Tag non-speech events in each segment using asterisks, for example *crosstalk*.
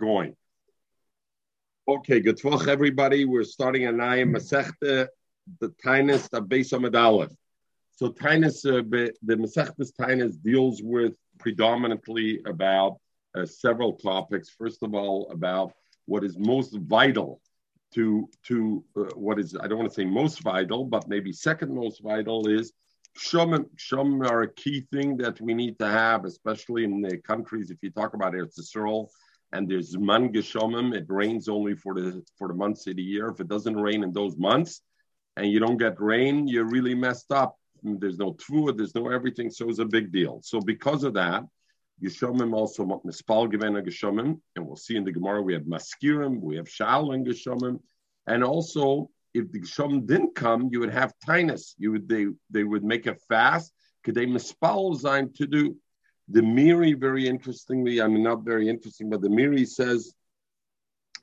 going. Okay, good talk, everybody. We're starting a Naya Masechta, the Tainus of Beis Aleph. So Tainus, uh, the Masechta's Tainus deals with predominantly about uh, several topics. First of all, about what is most vital to to uh, what is I don't want to say most vital, but maybe second most vital is Shomim. Shomim are a key thing that we need to have, especially in the countries. If you talk about Eretz Yisrael, and there's man geshomim, it rains only for the for the months of the year. If it doesn't rain in those months, and you don't get rain, you're really messed up. There's no food, there's no everything, so it's a big deal. So because of that, Geshomim also mispal a Geshomim, and we'll see in the Gemara we have maskirim, we have shal and Geshomim, and also if the Geshomim didn't come, you would have tinus. You would they they would make a fast. Could they mispal to do? The Miri, very interestingly, I mean not very interesting, but the Miri says,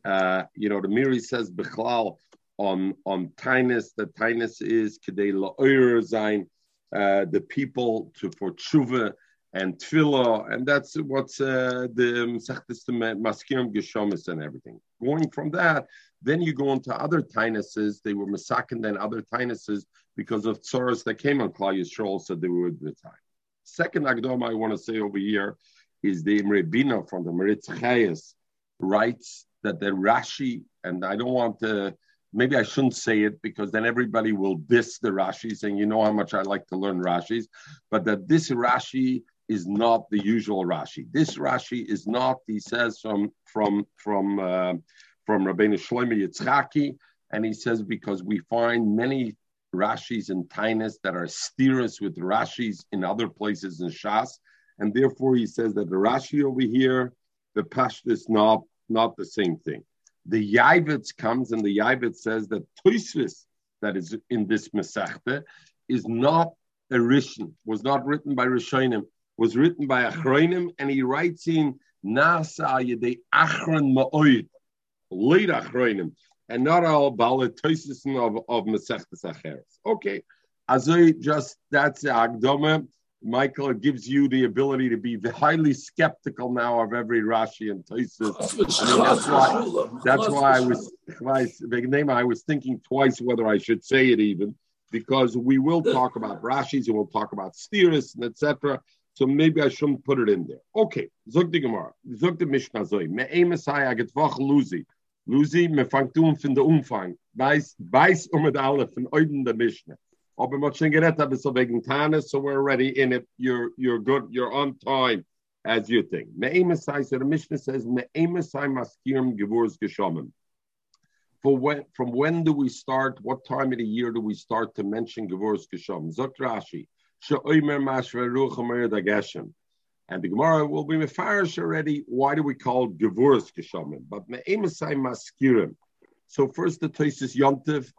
uh, you know, the Miri says Bechlal on on tinus. The tinus is kedei la'oyer zain. Uh, the people to for tshuva and tefillah, and that's what's uh, the Masechtas Maskirim Geshomis and everything. Going from that, then you go into other tinuses. They were masakin than other tinuses because of tzoros that came on Klal Yisrael, so they were the time. Second agdom I want to say over here is the Imre Bina from the Meritz Chayes writes that the Rashi, and I don't want to, maybe I shouldn't say it because then everybody will diss the Rashi, saying, you know how much I like to learn Rashis, but that this Rashi is not the usual Rashi. This Rashi is not, he says, from from from uh, from Rabbeinu Shlomo Yitzchaki, and he says because we find many Rashis and Tainas that are steerers with Rashis in other places in Shas, and therefore he says that the Rashi over here, the Pashta is not not the same thing. The Yavitz comes and the Yavitz says that Toisvis that is in this Masechta is not a Rishon, was not written by Rishonim was written by Achronim, and he writes in Nasa Yedei Achron Ma'oid, late Achronim, and not all Balatosis of, of Masechtas Acheres. Okay, I just that's the Agdoma. Michael gives you the ability to be highly skeptical now of every Rashi and Tosis. I mean, that's why that's why I was. I was thinking twice whether I should say it even because we will talk about Rashis and we'll talk about Steers and etc. So maybe I shouldn't put it in there. Okay, zog die Gemara. Zog die Mishnah zoi. Me Messiah get wach Luzi. Luzi, me fangt um von der Umfang. Weiß, weiß um mit alle von oben der Mishnah. Aber man schon gerett habe so wegen Tanis, so we're already in it. You're, you're good, you're on time, as you think. Me e Messiah, so the Mishnah says, me e Messiah maskirim gevurz geshomim. For when, from when do we start, what time of the year do we start to mention gevurz geshomim? Zog Rashi. And the Gemara will be mefarish already. Why do we call Gevuras Geshamim? But me'emasai maskirim. So first the Toisis Yontiv,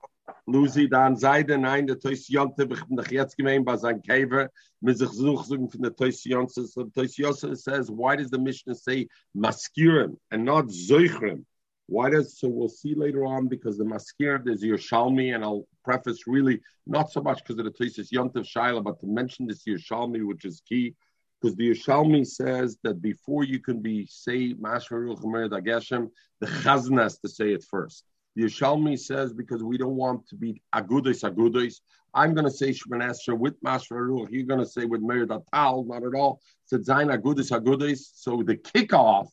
Luzi dan Seite, nein, der Tois Yontiv, ich bin doch jetzt gemein bei seinem Käfer, Tois Yontiv. So Tois Yontiv says, why does the Mishnah say maskirim and not zoichrim? Why does so? We'll see later on because the maskir there's Yerushalmi, and I'll preface really not so much because of the thesis Yontif Shaila, but to mention this Yerushalmi, which is key, because the Yerushalmi says that before you can be say Chamer Dageshem, the Chazan has to say it first. The Yerushalmi says because we don't want to be agudis agudis. I'm going to say Shemon with Mashmaru. You're going to say with Meir not at all. Said Zain agudis. So the kickoff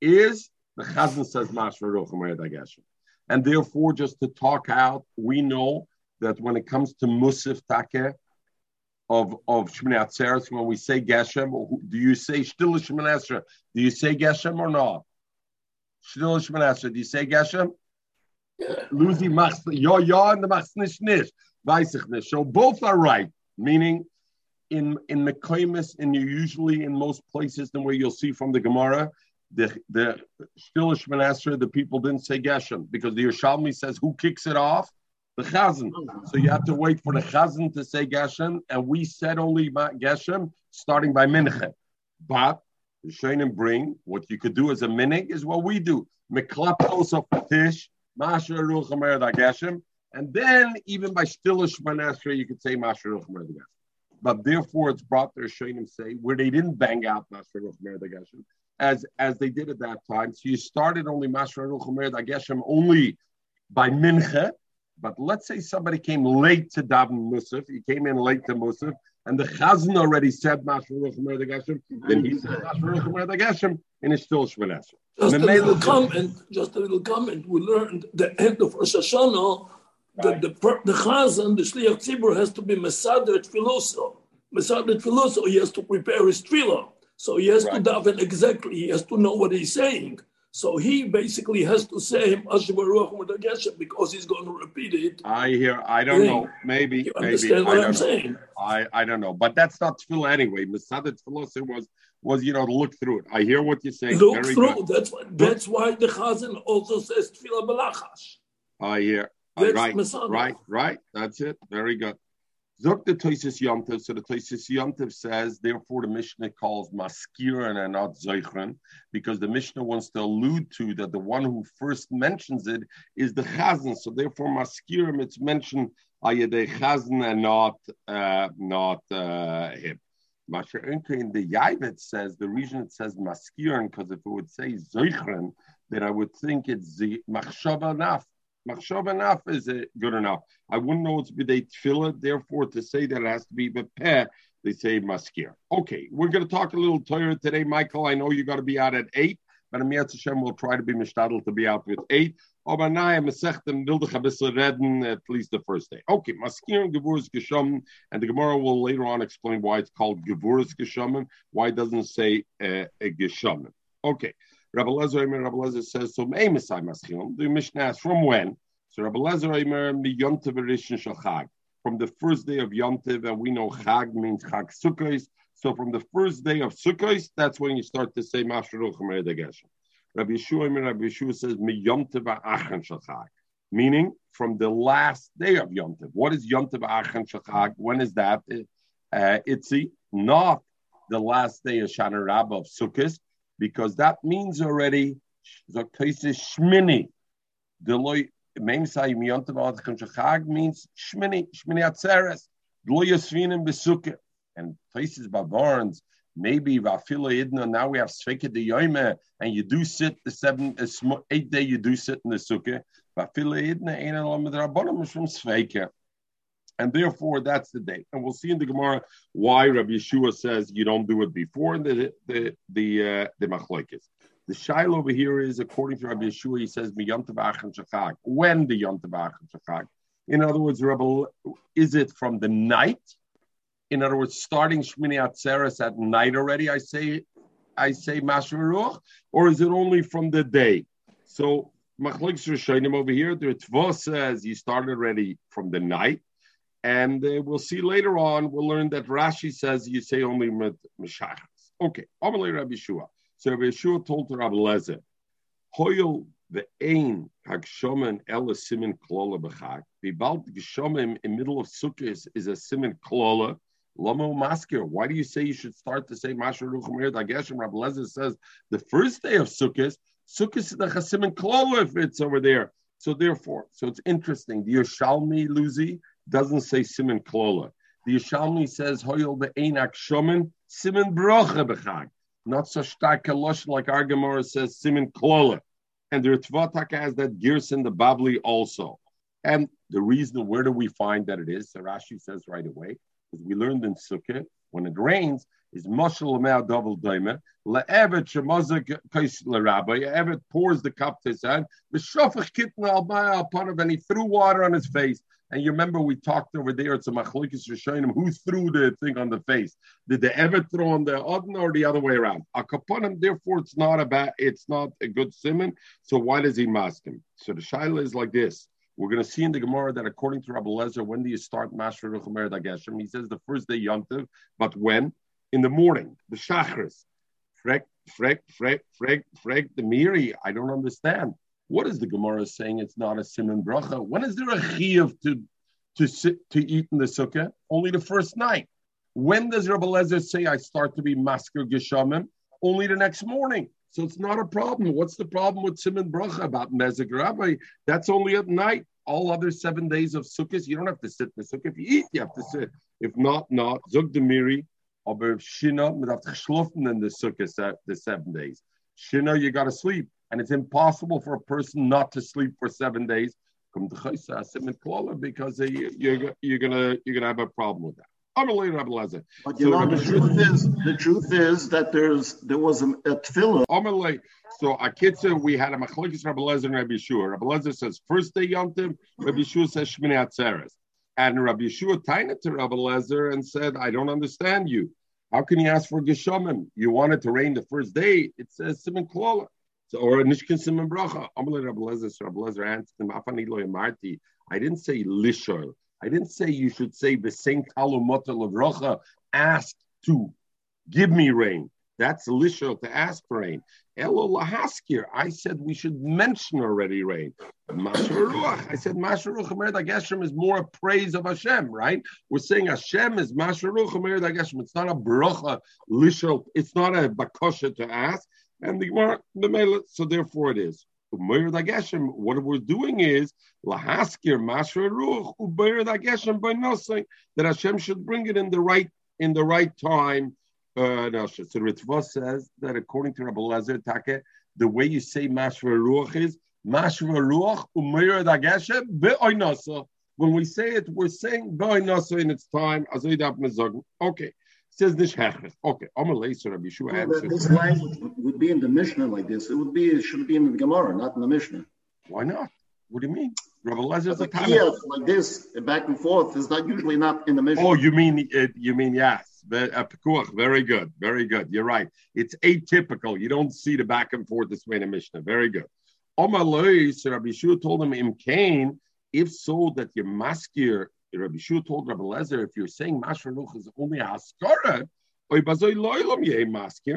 is the Chazan says Mashma And therefore, just to talk out, we know that when it comes to Musif Take of, of Shemini Atzeres, when we say Geshem, do you say Shtil Shemini Esra? Do you say Geshem or not? Shtil Shemini Esra, do you say Geshem? Luzi machs ja ja and the machs nicht nicht weiß ich so both are right meaning in in the Mekoimis and you usually in most places than where you'll see from the Gemara the the Stilish Manesra, the people didn't say Geshem because the Yerushalmi says who kicks it off? The Chazan. So you have to wait for the Chazan to say Geshem, and we said only Geshem starting by Mincha. But the Shainim bring what you could do as a minig is what we do. Meklapos of Patish, Masha Ruchamer Geshem, and then even by Stilish Manesra, you could say Masha Ruchamer Geshem. But therefore, it's brought their Shainim say where they didn't bang out Masha Ruchamer Geshem as as they did at that time. So you started only Mashra Ruchumer Dageshem only by Mincha. But let's say somebody came late to Davin Musaf, he came in late to Musaf, and the Chazan already said Mashra Ruchumer Dageshem, then he said Mashra Ruchumer Dageshem, and it's still Shmanesher. Just a little comment, just a little comment. We learned the end of Rosh Hashanah that the, the Chazan, the Shliach Tzibur, has to be Mesader Tfiloso. Mesader Filoso, he has to prepare his Tfilah. So he has right. to daven exactly, he has to know what he's saying. So he basically has to say him because he's going to repeat it. I hear. I don't know. Maybe. You understand maybe, what I'm saying? I, I don't know, but that's not tefillah anyway. Masada tefillah was was you know to look through it. I hear what you're saying. Look Very through. Good. That's why. That's why the chazan also says tefillah balachash. I hear. That's right. Masada. Right. Right. That's it. Very good. Zok the. So the Toisis Yomtiv says, therefore, the Mishnah calls Maskiran and not Zeichran, because the Mishnah wants to allude to that the one who first mentions it is the Chazan. So therefore, Maskiram, it's mentioned Ayadeh Chazan and not uh, not uh, him. Masha in the Yaivet says the reason it says Maskiran, because if it would say Zeichran, then I would think it's the Machshava Naf Machshav enough is it good enough. I wouldn't know it's be b'dei tefillah. Therefore, to say that it has to be b'peh, they say maskir. Okay, we're going to talk a little Torah today, Michael. I know you got to be out at eight, but Amir Hashem will try to be mishtadel to be out with eight. At least the first day. Okay, Maskir and Gevurus Geshomen, and the Gemara will later on explain why it's called Gevurus Geshomen, why it doesn't say uh, Geshomen. Okay. Rabbi Lezer Rabbi Lezer says, so Mesai Maschilum. The Mishnah asks, from when? So Rabbi Lezer Omer, mi Yontev Rishon Shachag. From the first day of Yontev, and we know Chag means Chag Sukkos. So from the first day of Sukkos, that's when you start to say Mashruch Geshem. Rabbi Yeshua Omer, Rabbi Yeshua says, mi Yontev Achen Shachag. Meaning from the last day of Yontev. What is Yontev Achen Shachag? When is that? Uh, it's not the last day of Shana Rabbah of Sukkot, because that means already the places Shmini. Deloy Memsai Miyontav Chag means Shmini, Shmini Atzeres, Deloy Yosvinim Besukkah. And places by barns, maybe Vafila Idna, now we have Sveka de Yoime, and you do sit the seven, eight day you do sit in the Sukkah. Vafila Idna, Ein Alam Rabbanim from Sveka. And therefore, that's the date. And we'll see in the Gemara why Rabbi Yeshua says you don't do it before the the the uh, the machlokes. The shail over here is according to Rabbi Yeshua, he says shachag. When the yontav shachag? In other words, Rabbi, is it from the night? In other words, starting Shmini Atzeres at night already. I say, I say Mashmaruch, or is it only from the day? So Machlokes Rishonim over here, the Tvo says you started already from the night. And uh, we'll see later on, we'll learn that Rashi says you say only Meshachas. Okay, Amalei Rabbi Shua. So Rabbi Shua told to Rabbi Lezer, Hoyel the Ein Hagshomen Ela Simin Klola B'chak. Bibalt Geshomim in middle of Sukkot is a Simin Klola. Lamo Maskir. Why do you say you should start to say Masha Ruchumir Dageshem? Rabbi Lezer says the first day of Sukkot, Sukkot is the Chasimin Klola if it's over there. So therefore, so it's interesting. The Yerushalmi Luzi doesn't say Simon Klola. The Yishalmi says Hoyel be'enak shomen Simon brocha b'chag. Not so stark kalosh like our Gemara says Simon Klola. And the Ritvataka has that gears in the Babli also. And the reason, where do we find that it is? So Rashi says right away, because we learned in Sukkot, when it rains, is Moshel Lamel double diamond. Le'evet shemazik kais l'rabbi. Evet pours the cup to his hand. The shofach kitna al upon him, and he threw water on his face. And you remember we talked over there. It's a machlokes rishonim. Who threw the thing on the face? Did they ever throw on the other or the other way around? A kaponim. Therefore, it's not a bad. It's not a good simon. So why does he mask him? So the shaila is like this. We're going to see in the Gemara that according to Rabbi Lezer, when do you start Mashra Ruchumer Dageshem? He says the first day Yontiv, but when? In the morning, the Shachris. Frek, frek, frek, frek, frek, the Miri. I don't understand. What is the Gemara saying? It's not a simon bracha. When is there a chiyuv to to sit to eat in the sukkah? Only the first night. When does Rabbi Lezer say I start to be masker geshamim? Only the next morning. So it's not a problem. What's the problem with simon bracha about mezek rabbi? That's only at night. All other seven days of sukkahs, you don't have to sit in the sukkah. If you eat, you have to sit. If not, not. Zug demiri, aber shina, mit geschlafen in the sukkah the seven days. Shino, you got to sleep, and it's impossible for a person not to sleep for seven days. Because you're you're gonna you're gonna have a problem with that. But you so know, the truth is, the truth is that there's there was a, a tefillah. So Akitza, we had a machlokes Rabbi Lezer and Rabbi Yeshua. Rabbi Lezer says first day Yom Rabbi Yeshua says Shmini Atzeres. And Rabbi Yeshua tied to Rabbi Lezer and said, I don't understand you. How can you ask for Geshamim? You wanted to rain the first day. It says Simon Klola. So, or Nishkin Simon Bracha. Amalei answered him, Afani Lo Marti. I didn't say Lishol. I didn't say you should say the same of Lavrocha, ask to give me rain. That's lishal to ask for rain. Elo lahaskir. I said we should mention already rain. Masharuach. I said Masharuach Mered Geshem is more a praise of Hashem, right? We're saying Hashem is Masharuach Mered Geshem. It's not a bracha lishal. It's not a bakosha to ask. And the Gemara, so therefore it is what we're doing is lahaskir masra ruch ubeir dageshem by nothing that Hashem should bring it in the right in the right time. Uh, so Ritva says that according to Rabbi Lezer Take, the way you say masra ruach is masra ruach ubeir dageshem be'oinasa. When we say it, we're saying be'oinasa in its time. Okay. Says this hechres. Okay, Amalei so Rabbi Yeshua answers. This language would be in the Mishnah like this. It would be. It should be in the Gemara, not in the Mishnah. Why not? What do you mean? Rabbi Lezer's a like this, back and forth, is not usually not in the Mishnah. Oh, you mean uh, you mean yes, uh, very good, very good. You're right. It's atypical. You don't see the back and forth this way in the Mishnah. Very good. Omalei, so Rabbi Yeshua told him, "Im Cain, if so that your maskir Rabbi Shua told Rabbi Lezer, if you're saying Mashranuch is only a Haskara,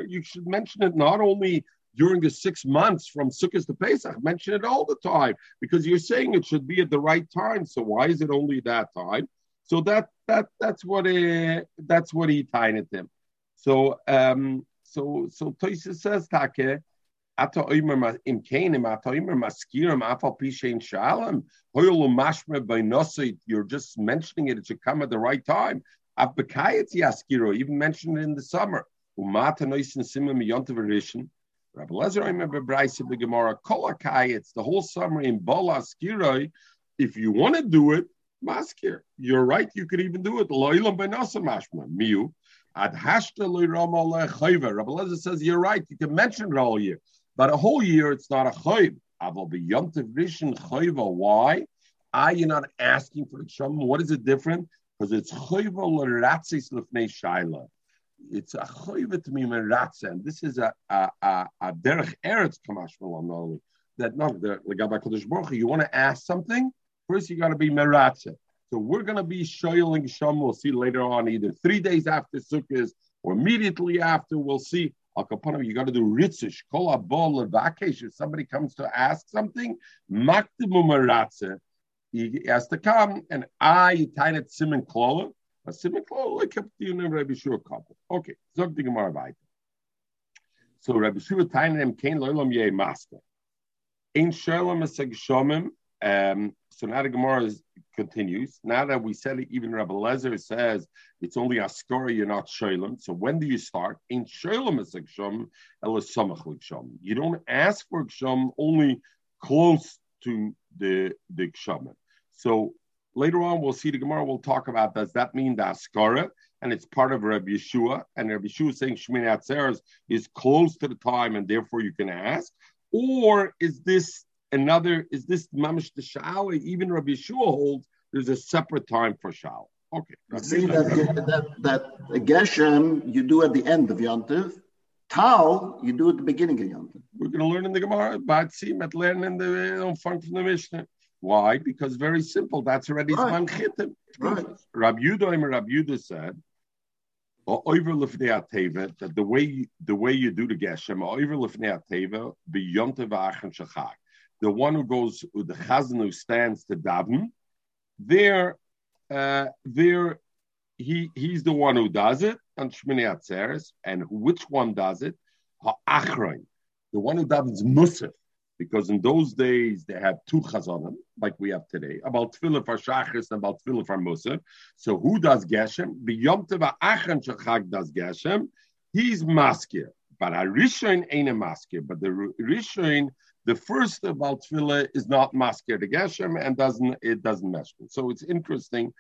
you should mention it not only during the six months from Sukkot to Pesach, mention it all the time because you're saying it should be at the right time. So why is it only that time? So that that that's what uh, that's what he tied him. So um so so Toysa says Take Ata oimer im kenim, ata oimer maskirim, afal pishein shalom, hoyolu mashme by nosit, you're just mentioning it, it should come at the right time. Af bekayet yaskiro, even mentioned it in the summer. Umata noisin simim yontav erishin. Rabbi Lezer oimer bebraisa begemara, kol akayetz, the whole summer in bola skiroi, if you want to do it, maskir. You're right, you could even do it. Loilam by nosa mashma, miu. Ad hashta loirama lechayva. Rabbi Lezer says, you're right, you can mention it all year. But a whole year, it's not a chayv. Aval b'yontiv rishon chayva. Why? Ah, you're not asking for the shom. What is it different? Because it's chayva l'ratzis l'fnei shaila. It's a chayva to me meratza, and this is a a a, a derech eretz kamash only that not the legabah kodesh baruch. You want to ask something first, you got to be meratza. So we're going to be shoyling shom. We'll see later on, either three days after Sukkot or immediately after. We'll see you got to do ritzish. Kol abol levakesh. If somebody comes to ask something, maktimum aratze. He has to come, and I tied it simon klola. A simon klola like kept you in Rabbi Shua couple. Okay, zog the Gemara weiter. So Rabbi Shua tied him kain loylam ye master. Ein shalom eseg shomim. Um, so now the Gemara is, continues. Now that we said it, even Rabbi Lezer says it's only a story, you're not Shalem. So when do you start? In Shalem is Gshom, Elasamach Gshom. You don't ask for Gshom only close to the, the Gshom. So later on, we'll see the Gemara we'll talk about does that mean the Askara? And it's part of Rabbi Yeshua. And Rabbi Yeshua is saying Shemini Atzeres is close to the time and therefore you can ask. Or is this another, is this mamish the shawa? Even Rabbi Yeshua holds there's a separate time for shawa. Okay. See that, that, that Geshem you do at the end of Yontiv. Tal you do at the beginning of Yontiv. We're going to learn in the Gemara. Batsim at learn in the fun from the Mishnah. Why? Because very simple. That's already right. Zman Right. Rabbi Yudah, Rabbi Yudah said, over that the way the way you do the geshem the one who goes, the chazan who stands to daven, there, uh, there, he he's the one who does it on Shmini Atzeres, and which one does it? Ha'achrein, the one who davens musaf, because in those days they had two chazanim, like we have today, about tefillah for shachris and about tefillah for musaf. So who does geshem? B'yom teva achen shachag does geshem. He's maskir. But a rishon ain't a masker. But the Rishain, the first about tefillah is not masker the geshem and doesn't it doesn't mesh. So it's interesting.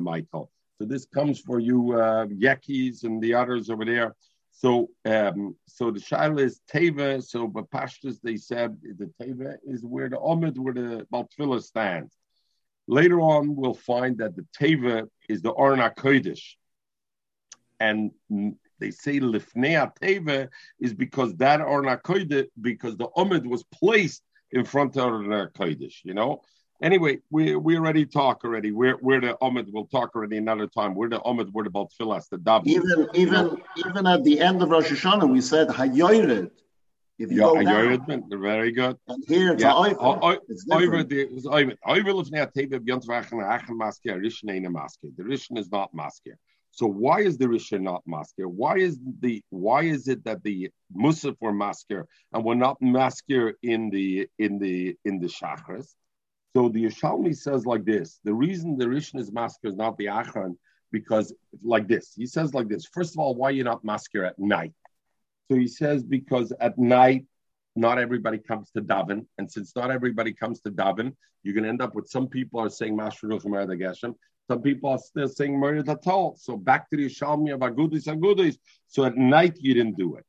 Michael. So this comes for you, uh, Yekis and the others over there. So, um, so the shaila is teva. So, but pashtas they said the teva is where the omid, where the baltfila stands. Later on, we'll find that the teva is the orna kodesh, and they say lifnei teva is because that orna kodesh, because the omid was placed in front of orna kodesh. You know, Anyway, we we already talk already. We're we're the Omid. We'll talk already another time. We're the Omid. We're about Philas, the Dab. Even even even at the end of Rosh Hashanah, we said Hayored. If you yeah, go down, very good. And here it's yeah. Oiver. It's Oiver. Oiver of Neateva beyond Vachen Achen Maske, Rishon ain't a Maske. The Rishon is not Maske. So why is the Rishon not Maske? Why is the why is it that the Musaf were Masker and we're not Masker in the in the in the Shachris? So the Yishalmi says like this: the reason the Rishon is masker is not the Achron, because like this. He says like this. First of all, why you not masker at night? So he says because at night not everybody comes to daven, and since not everybody comes to daven, you're going to end up with some people are saying the Geshem, some people are still saying Murder Tatal. So back to the Yishalmi of Agudis Agudis. So at night you didn't do it.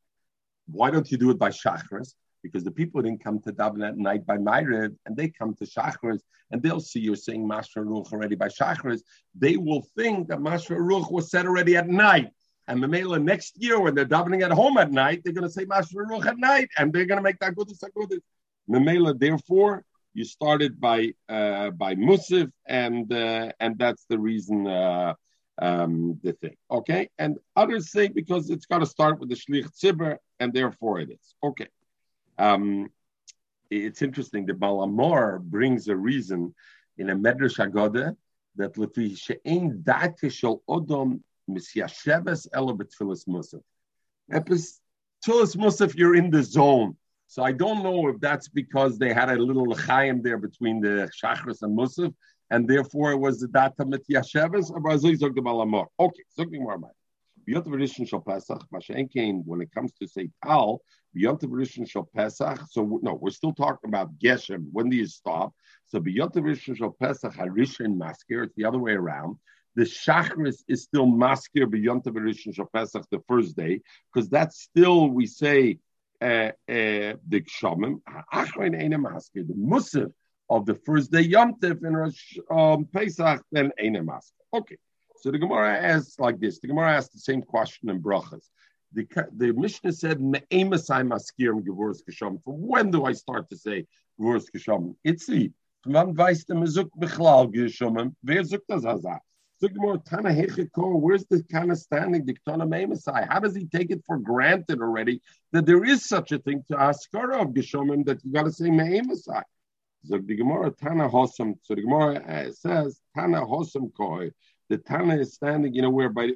Why don't you do it by Shachris? because the people didn't come to daven at night by Myriv, and they come to Shachris, and they'll see you're saying Mashra Ruch already by Shachris. They will think that Mashra Ruch was said already at night. And Mamela next year, when they're davening at home at night, they're going to say Mashra Ruch at night, and they're going to make that good good. Mamela, therefore, you started by uh, by Musif, and uh, and that's the reason. Uh, um, the thing. Okay, and others say because it's got to start with the shlich tzibur, and therefore it is. Okay. Um, it's interesting. The Balamor brings a reason in a Medrash Agoda that lefi she'ein dati shel odom misyasheves elo betfilas musaf. Tfilas musaf, you're in the zone. So I don't know if that's because they had a little l'chaim there between the shachris and musaf, and therefore it was the data mityasheves. Okay, something more about. When it comes to say Tal, B'yontav Rishon Shal Pesach. So no, we're still talking about Geshem. When do you stop? So Rishon Shal Pesach Maskir. It's the other way around. The Shachris is still Maskir B'yontav Rishon Shal Pesach the first day because that's still we say the Kshamim. Achrein Eine Maskir. The Musaf of the first day Yom Tov in Rosh um, Pesach then Eine Maskir. Okay. So the Gemara asks like this. The Gemara asks the same question in Brachas the, the Mishnah said, Me'emasai maskirim gevurus kisham. From when do I start to say gevurus kisham? Itzi. Wann weiß der Mezuk Bechlal geschomen? Wer sucht das Hazah? Tana where's the kind of standing? How does he take it for granted already that there is such a thing to Askara of Geshomen that you got to say Memasai? So the Gemara Tana Hosam, so the Gemara uh, says Tana Hosam Koi. The Tana is standing, you know, where by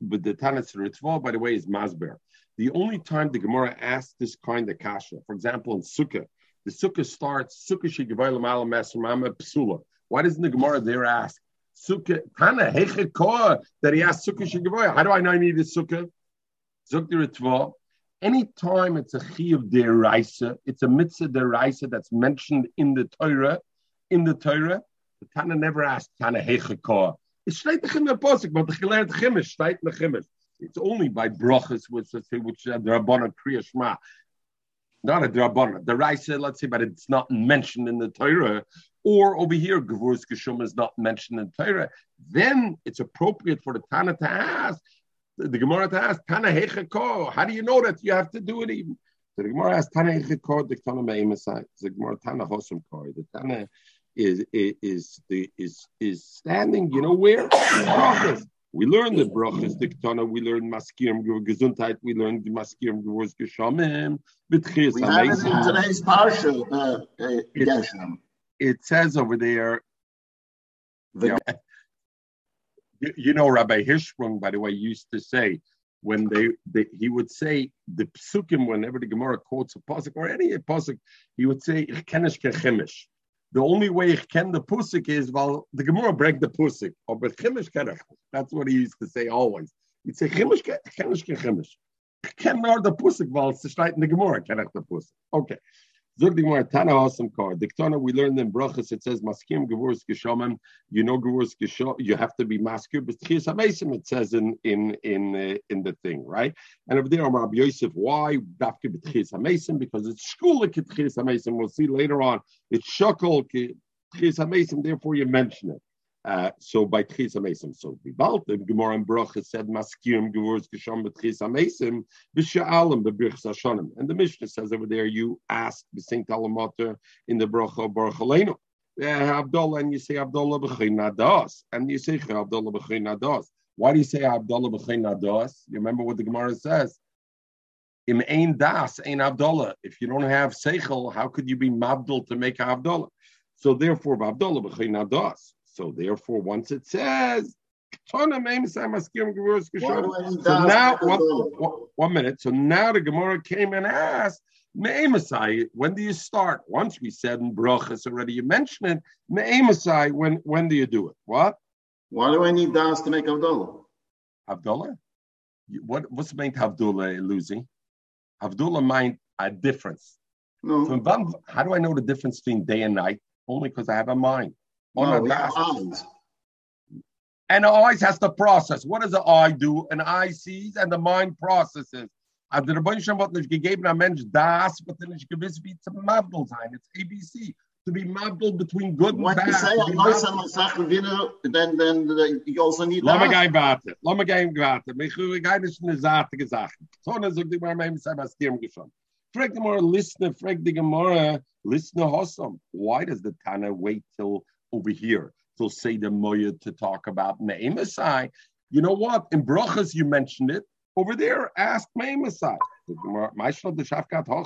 but the Tanis Ritva, by the way, is Masber. The only time the Gemara asks this kind of kasha, for example, in Sukkah, the Sukkah starts Sukkah Shigavaylam Alam Psula. Why doesn't the Gemara there ask Sukkah Tana Hechekoa that he asked Sukkah Shigavaylam? How do I know I need a Sukkah? Sukkah Ritva. Anytime it's a chi of deraisa, it's a mitzvah deraisa that's mentioned in the Torah. In the Torah, the Tana never asked Tana Hechekoa. It's doch in Posik, but the Chimish, steht in the Chimish. It's only by brachas, which which uh, the Rabbanah Kriya Shema. Not a Rabbanah. The let's say, but it's not mentioned in the Torah. Or over here, Gavur's Geshum is not mentioned in Torah. Then it's appropriate for the Tana to ask, the, Gemara to ask, Tana Hechako. How do you know that you have to do it even? So the Gemara asks, Tana Hechako, the Tana Me'emasai. The Gemara Tana Hosam Koi. The Tana is is is is, is standing. You know where? Brachas. We learn the brachas diktana. We learn maskirim gesundheit. We learn the maskirim gewurs geshamim. We have it in today's parsha. Uh, uh, it, says over there. The, you, you know, Rabbi Hirschprung, by the way, used to say when they, they, he would say the psukim whenever the Gemara quotes a pasuk or any pasuk, he would say ich kenish kechemish. The only way ich ken the pusik is well the Gemara break the pusik or but chimish kenach. That's what he used to say always. He'd say chimish chimish chimish. Ken nor the pusik, weil it's straight in the Gemara, ken the pusik. Okay. Tana awesome car. Diktana, we learned in Brachas, it says, Maskim Gevurus Geshomim, you know Gevurus Geshom, you have to be maskir, but Tchias HaMesim, it says in in in uh, in the thing, right? And over there, Rabbi Yosef, why Dafke B'Tchias HaMesim? Because it's Shkula Tchias HaMesim, we'll see later on, it's Shokol Tchias HaMesim, therefore you mention it. Uh, so by Tchis Amesim, so Bibalt, the Gemara and Bracha said Maskirim Gevurz Gesham B'Tchis Amesim B'Sha'alim B'Birchas Hashanim. And the Mishnah says over there, you ask the Saint Alamater in the Bracha Baruch Aleinu. Havdalah, and you say Havdalah B'Chin Nadas, and you say Havdalah B'Chin Nadas. Why do you say Havdalah B'Chin Nadas? You remember what the Gemara says? Im Ein Das, Ein Havdalah. If you don't have Seichel, how could you be Mabdul to make Havdalah? So therefore, Havdalah B'Chin Nadas. So therefore, once it says, so now, one, one minute. So now the Gemara came and asked, Me'emasai, when do you start? Once we said in Brachas already, you mentioned it. Me'emasai, when when do you do it? What? Why do I need das to make Havdalah? Havdalah? What what's the main Havdalah, Lucy? Havdalah meant a difference. No. So how do I know the difference between day and night? Only because I have a mind on oh, no, eyes. And the eyes has to process. What does the eye do? An eye sees and the mind processes. Also der Rebbein Shem hat nicht gegeben am Mensch das, but then nicht gewiss wie zum Mabdel sein. It's ABC. To be mabdel between good and bad. What you say, I know some Sachen wieder, then, then you also need Lass mich gehen warten. Lass mich gehen warten. Mich höre gar nicht eine saatige Sache. So, dann sagt die Gemara, mein Messiah, was dir geschehen. Frag die Gemara, listener, frag die Gemara, listener, Hossam. Why does the Tana wait till over here to say the Moya to talk about Me'emasai. You know what? In Brachas, you mentioned it. Over there, ask Me'emasai.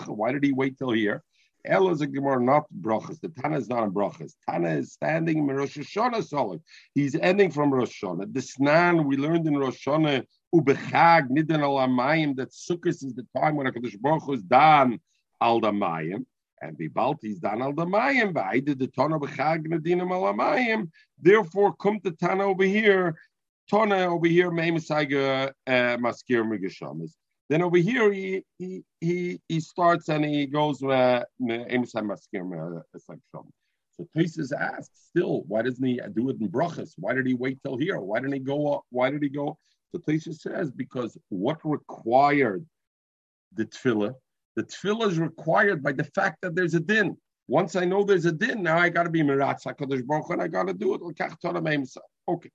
Why did he wait till here? El is a Gemara, not brachas. The Tana is not in brachas. Tana is standing in Rosh Hashanah solid. He's ending from Rosh Hashanah. The Snan we learned in Rosh Hashanah ubechag nidan al amayim that Sukkot is the time when a Baruch Hu is done al damayim and the Baltis dan al damayim, v'aida the tana b'chag nadinim al amayim. Therefore, come to tana over here, tana over here, meimisaiga uh, maskir migashamas. Then over here, he he he he starts and he goes meimisai maskir uh, So Tesis asks, still, why doesn't he do it in brachas? Why did he wait till here? Why didn't he go? Why did he go? So Tesis says because what required the tefillah the tefillah is required by the fact that there's a din. Once I know there's a din, now I got to be miratz Hakadosh Baruch and I got to do it. Okay,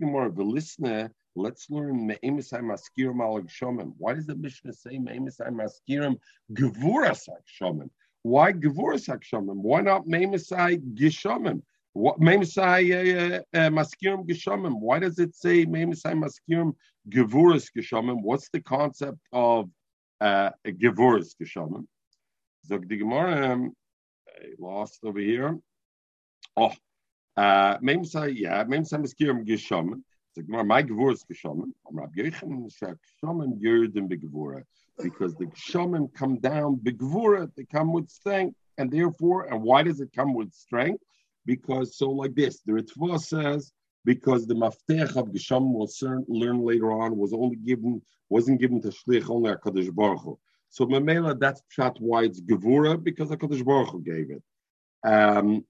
more of the listener. Let's learn me'emisai maskirim al shomim. Why does the Mishnah say me'emisai maskirim gevuras shomim? Why gevuras shomim? Why not me'emisai gishomim? What me'emisai uh, uh, maskirim gishomim? Why does it say me'emisai maskirim gevuras gishomim? What's the concept of uh, Gevur's Geshaman. Zog the Gemara, I lost over here. Oh, uh, Memsa, yeah, Memsa Miskirim Geshaman. Zog Gemara, my Geshaman. I'm Rabbi Yechon, Shaman Yerdim Begevura. Because the Geshaman come down Begevura, they come with strength. And therefore, and why does it come with strength? Because so like this, the Ritva says, because the maftech of Gesham will learn later on was only given wasn't given to Shlich only Hakadosh Baruch Hu. So Mamela, that's shot why it's Gevura because Hakadosh Baruch Hu gave it. Um,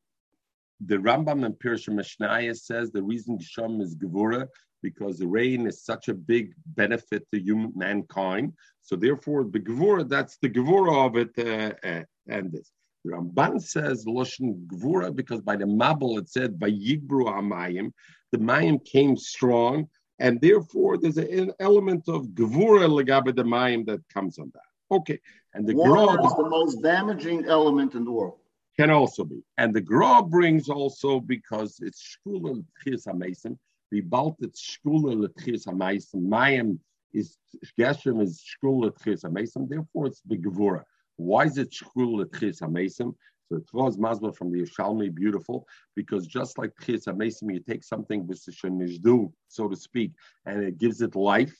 the Rambam and Pirsha Mishnaya says the reason Gesham is Gevura because the rain is such a big benefit to human mankind. So therefore, the Gevura, that's the Gevura of it, uh, uh, and this. Ramban says Loshen Gvura because by the Mabel it said by Yigbru Amayim, the Mayim came strong, and therefore there's an element of Gvura Legabe the Mayim that comes on that. Okay, and the Water Gra, is the most damaging element in the world. Can also be, and the Gra brings also because it's Shkula L'Tchias HaMesim, the Baltit Shkula L'Tchias HaMesim, Mayim is Geshem is Shkula L'Tchias HaMesim, therefore it's the Gvura. Why is it shkul tchis hamesim? So it was mazma from the Yishalmi, beautiful, because just like tchis hamesim, you take something with do, so to speak, and it gives it life.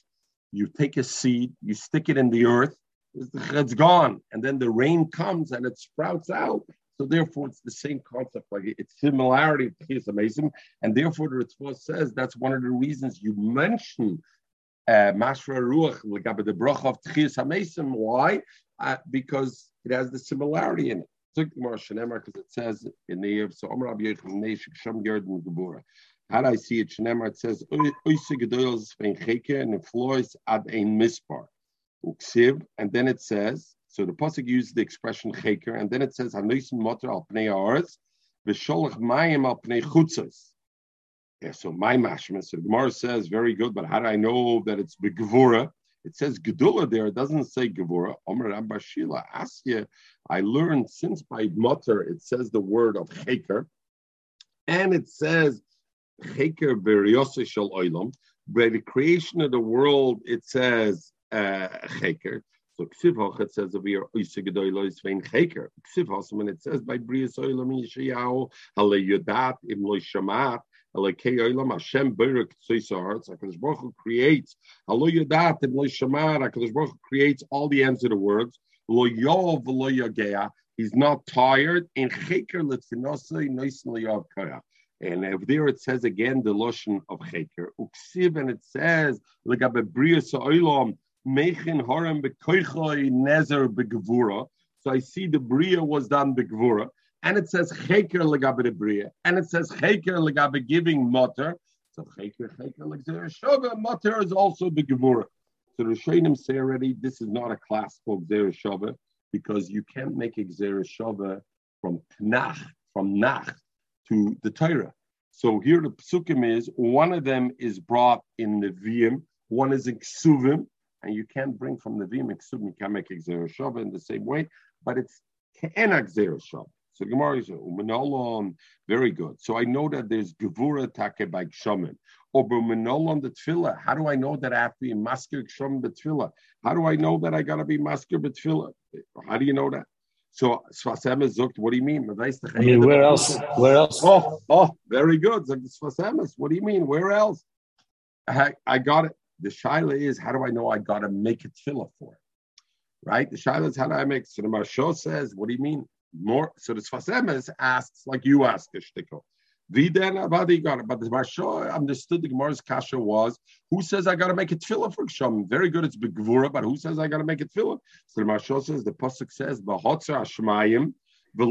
You take a seed, you stick it in the earth, it's gone, and then the rain comes and it sprouts out. So therefore, it's the same concept, like it's similarity to Tchis Hamesim, and therefore the Ritva says that's one of the reasons you mention uh, Mashra Ruach, the Brach of Tchias HaMesim. Why? Uh, because it has the similarity in it. Because it says in the so Gebura. How do I see it? Shnemer, it says, and ad ein mispar. Uksiv, and then it says, so the Pasuk uses the expression Cheker, and then it says, Motor al Pnei Mayim al Pnei Chutzos. Yeah, so my mashma. So the Gemara says very good, but how do I know that it's begvura? It says gedula there. It doesn't say gevura. Omer Shila Asya. I learned since by mutter it says the word of cheker, and it says cheker beriyose shel oilam. By the creation of the world, it says uh, cheker. So ksiv it says over here oise gedoylo is vein cheker. Ksiv when it says by brias oilam yishayahu hale yodat im lo. Hashem Baruch HaKadosh Baruch Hu creates Alo Yadat Im Lo Shamar HaKadosh Baruch Hu creates all the ends of the words Lo Yov Lo Yagea. He's not tired. In Cheker Litfinosei Noisen Lo Yav Koyach. And if there it says again the lotion of Cheker. Uksiv and it says Legabe Brius Oilam Mechin Horem Bekoichoi Nezer Begevura so I see the Bria was done Begevura and it says Cheker legabe bria, and it says Cheker legabe giving mutter. So Cheker Cheker legzera shova mutter is also the Gemara. So the Rishonim say already this is not a classical Gzera Shova because you can't make a from Tnach, from Nach to the Torah. So here the psukim is one of them is brought in the Vim, one is in Ksuvim, and you can't bring from the Vim and Ksuvim, you can't make a Gzera Shova in the same way, but it's Ke'ena Gzera So Gemara is umenolon, very good. So I know that there's gevura take by kshamin. Oh, or umenolon the tefillah. How do I know that I have to be masker kshamin the tefillah? How do I know that I got to be masker betfillah? How do you know that? So Sfasemes zogt, what do you mean? I mean, where else? Where else? Oh, oh, very good. Sfasemes, what do you mean? Where else? I, I got it. The shaila is, how do I know I got to make a tefillah for it? Right? The shaila is, how do I make? So the Marsho says, what do you mean? More. So the Sfasemes asks like you asked, Shtikl. Viden Abadi got. But the Marsha understood the Gemara's kasha was who says I got to make a tefillah for Kshem? Very good, it's Begvura, but who says I got to make a tefillah? So the Marsha says the pasuk says Bahotzer Ashmayim. The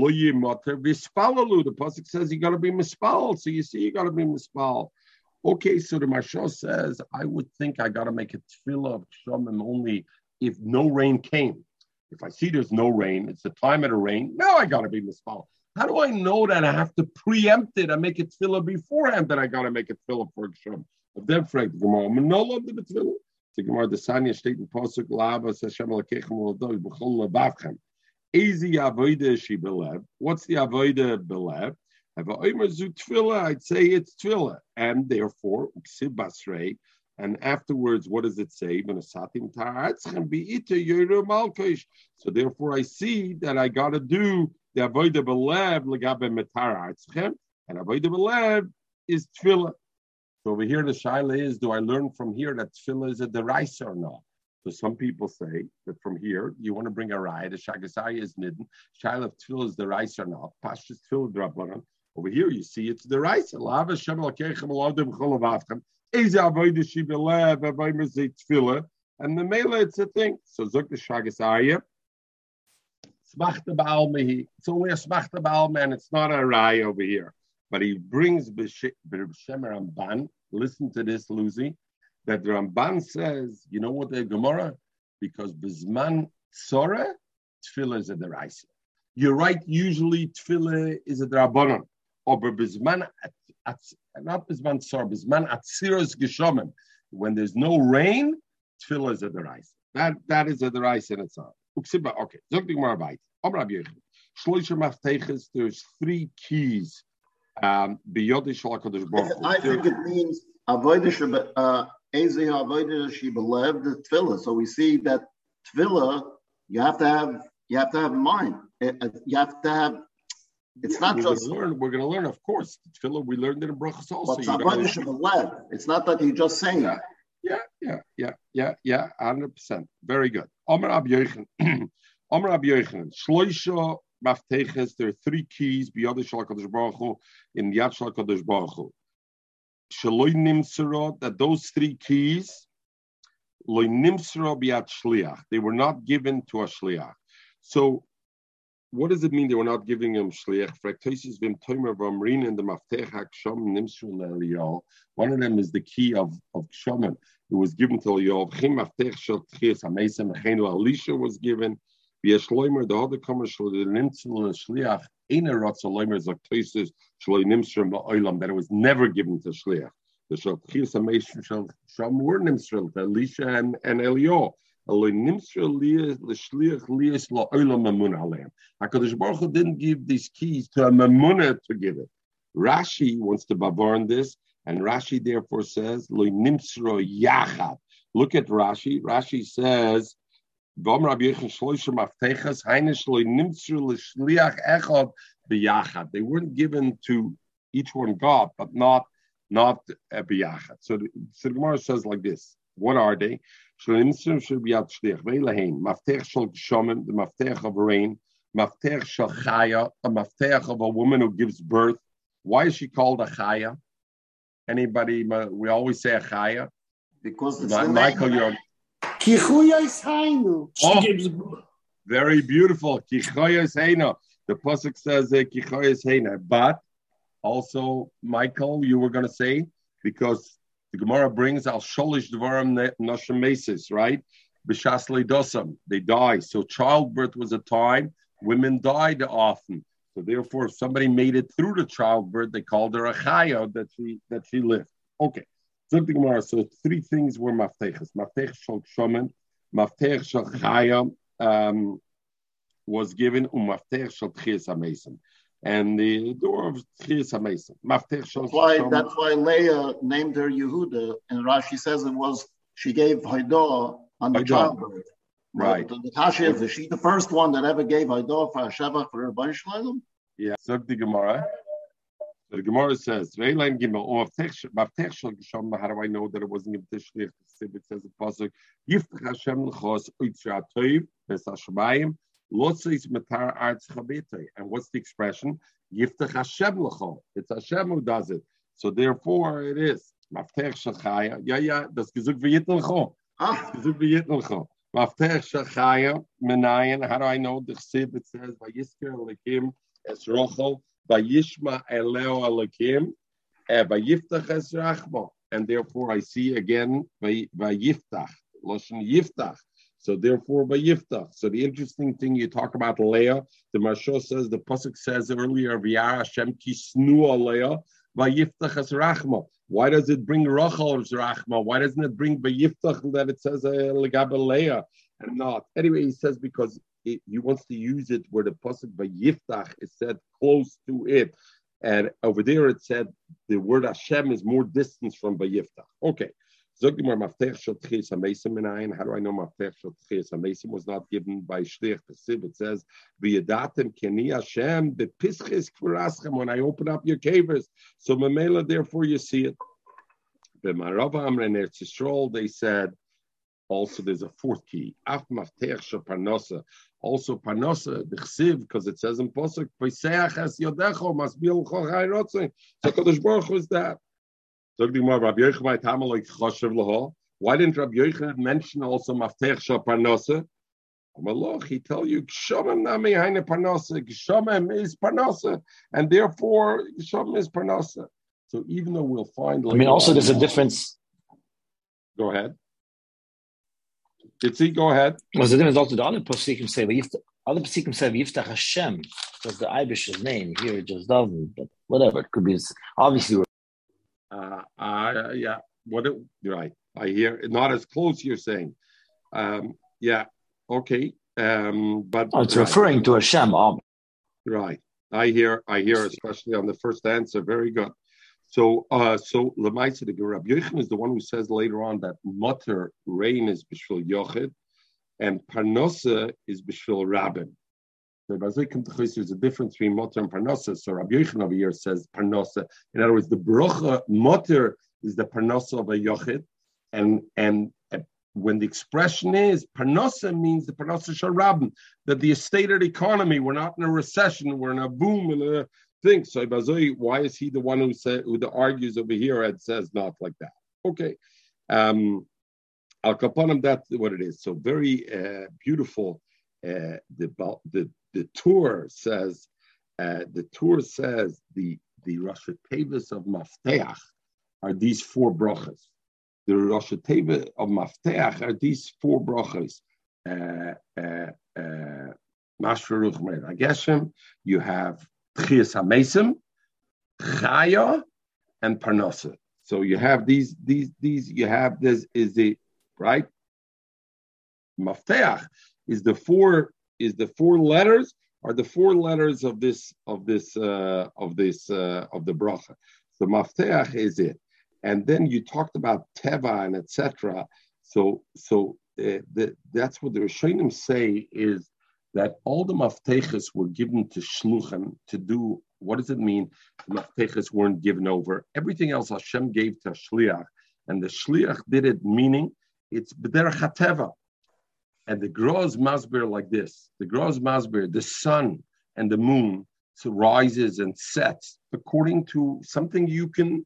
pasuk says you got to be mispal. So you see, you got to be mispal. Okay, so the Marsha says I would think I got to make a tefillah of Kshem only if no rain came. If I see there's no rain, it's the time of the rain, now I got to be mispal. How do I know that I have to preempt it and make it tefillah beforehand that I got to make it tefillah for Hashem? Of them, Frank, the Gemara, Manola the tefillah. The Gemara, the Sanya steht in Pasuk, Lava, Hashem Alekechem, Lodoi, B'chol Lebavchem. Ezi avoida she belev. What's the avoida belev? Have a oimer zu tefillah, I'd say it's tefillah. And therefore, uksib basrei, and afterwards, what does it say? So therefore, I see that I got to do the avodah belev legabe metaratzchem, and avodah belev is tefillah. So over here, the shaila is: Do I learn from here that tefillah is a deraisa or not? So some people say that from here you want to bring a raya. The shagasai is nidden. Shaila of tefillah is deraisa or not? Pashtus tefillah drabanan. Over here, you see it's cholavavchem. Say tefillah, and the mela it's a thing. So zok the shagas arya. Smachta. It's only a smachta baal man. It's not a rai over here. But he brings b'shem Ramban. Listen to this, Lucy. That Ramban says, you know what the Gemara? Because bizman tzora, tefillah is a deraisa. You're right. Usually tefillah is a drabanon. Or bizman not atziros. When there's no rain, tefillah is a derais. That that is a derais in itself. Okay, zog dik mar bait. Om Rabbi Yechon. Shloisha mafteches. There's three keys. Um. I think it means avodah uh, the tefillah. So we see that tefillah you have to have you have to have in mind. You have to have it's not we're just gonna learn. We're going to learn, of course. Tefillah, we learned it in brachas also. But it's not It's not that you just saying that. Yeah, yeah, yeah, yeah, yeah, hundred percent. Very good. Omer Ab Yochanan. *clears throat* Omer Ab Yochanan. Shloisha mafteches. There are three keys. Biyad Shal Kadosh Baruch Hu in Yad Shal Kadosh Baruch Hu. Shaloi Nimserot. That those three keys Lo nimsro biat shliach. They were not given to a shliach. So what does it mean they were not giving him shliach? Fraktosis vim toimer v'amrin and the maftech haksham nimsru le'eliyah. One of them is the key of of kshaman. It was given to Eliyahu. Chim maftech shel tchias hamesem mechenu Elisha was given. V'yesh loimer the other comer shel the nimsru le'shliach. Einer rotza loimer zaktosis shel nimsru ma'olam that it was never given to shliach. The shel tchias hamesem shel sham were nimsru to Elisha and and Eliyahu. HaKadosh Baruch Hu didn't give these keys to a to give it. Rashi wants to bavarn this, and Rashi therefore says, Loy nimsro yachad. Look at Rashi. Rashi says, Vom Rabbi Yechon Shloisha Maftechas, Heinish Loy nimsro l'shliach echad b'yachad. They weren't given to each one God, but not not uh, b'yachad. So so the Gemara says like this. What are they? Shlemsim should be at shlich. Veilahin. Maftech shel gshomen, the maftech of rain. Maftech shel chaya, a maftech of a woman who gives birth. Why is she called a chaya? Anybody? We always say a chaya. Because it's My, the Michael, name. you're She Oh. gives very beautiful. Kichoyes heina. The pasuk says uh, kichoyes heina. But also, Michael, you were going to say because the Gemara brings al sholish dvarim nashim mesis, right? B'shas dosam. They die. So childbirth was a time women died often. So therefore, if somebody made it through the childbirth, they called her a chaya that she that she lived. Okay. So the Gemara. So three things were mafteches. Maftech shel shomen, maftech shel chaya um, was given umaftech shel tchias hamesim, and the door of tchias hamesim. That's why that's why Leah named her Yehuda, and Rashi says it was she gave Haidah on the Haidah. childbirth. Right. The, the Kasha is, she the first one that ever gave Haidah for a Shabbat for her Shalom? Yeah, so the Gemara. The Gemara says, "Veilein gimel umaftech maftech shel shomen." How do I know that it wasn't given to shlich? It says the pasuk, "Yiftach Hashem l'chos oitzra toiv bes hashemayim." Lotzis matar arts chabetay. And what's the expression? Yiftach Hashem l'chol. It's Hashem who does it. So therefore, it is maftech shachaya. Yeah, yeah. Das gezuk v'yitn l'chol. Ah, Gezuk v'yitn l'chol. Maftech shachaya menayin. How do I know the chsiv? It says vayisker lekim es rochel vayishma eleo alekim vayiftach es rachmo. And therefore, I see again vay- vayiftach loshen yiftach. So therefore, vayiftach. So the interesting thing you talk about Leah, the Mashal says the pasuk says earlier v'yar Hashem kisnu Leah vayiftach es rachmo. Why does it bring Rachel as Rachma? Why doesn't it bring Vayiftach that it says uh, Legabe Leah and not? Anyway, he says because it, he wants to use it where the pasuk Vayiftach is said close to it, and over there it said the word Hashem is more distance from Vayiftach. Okay. Zog maar Maftech shel Tchias HaMesim minayin. How do I know Maftech shel Tchias HaMesim was not given by Shlich Pesib? It says, V'yadatem keni Hashem bepischis kfuraschem when I open up your cavers. So Mamela, therefore you see it. B'marava Amre in Eretz Yisrael, they said, also there's a fourth key. Af Maftech shel Parnasa. Also Parnasa, the Chsiv, because it says in Posuk, V'seach es yodecho, masbil chochai rotzin. So Kadosh Baruch is that. Why didn't Rabbi Yochanan mention also Maftech Shal Parnasa? Malach, he tell you Gshamim Nami Haine Parnasa. Gshamim is Parnasa, and therefore Gshamim is Parnasa. So even though we'll find, I mean, also there's a difference. Go ahead. Itzi, go ahead. There's a difference also. The other Pasikim say, other Pasikim say, Yiftach Hashem. That's the Ibish's name. Here it just doesn't, but whatever. It could be, obviously, we're Uh, uh, yeah, what? It, right. I hear not as close. You're saying, um, yeah, okay, um, but oh, it's right. referring to Hashem. ob- Right. I hear, I hear, especially on the first answer. Very good. So, uh, so Lemaisa the Rabbi Yochanan is the one who says later on that mutter rain is b'shvil yochid, and parnosa is b'shvil rabbin. So there's a difference between mutter and parnosa. So Rabbi Yochanan over here says parnosa. In other words, the brocha mutter is the parnosa of a yochid, and and uh, when the expression is parnosa means the parnosa shal rabbin that the stated economy, we're not in a recession, we're in a boom and a thing. So Bazoi, why is he the one who said who the argues over here and says not like that? Okay. Um Al Kaponim, that's what it is. So very uh, beautiful. Uh, the the the Tur says uh, the Tur says the the Rosh Tevis of Mafteach are these four brachas. The Rosh Teva of Mafteach are these four brachas. Uh, uh, uh, you have Tchias HaMesim, Chaya, and Parnasa. So you have these, these, these, you have this, is the, right? Mafteach is the four, is the four letters, are the four letters of this, of this, uh, of this, uh, of the bracha. So Mafteach is it. And then you talked about Teva and etc. So, so uh, the, that's what the Rishonim say is that all the mafteches were given to shluchim to do. What does it mean? The mafteches weren't given over. Everything else Hashem gave to shliach, and the shliach did it. Meaning, it's b'derech. And the groz masber like this: the groz masber, the sun and the moon, so rises and sets according to something you can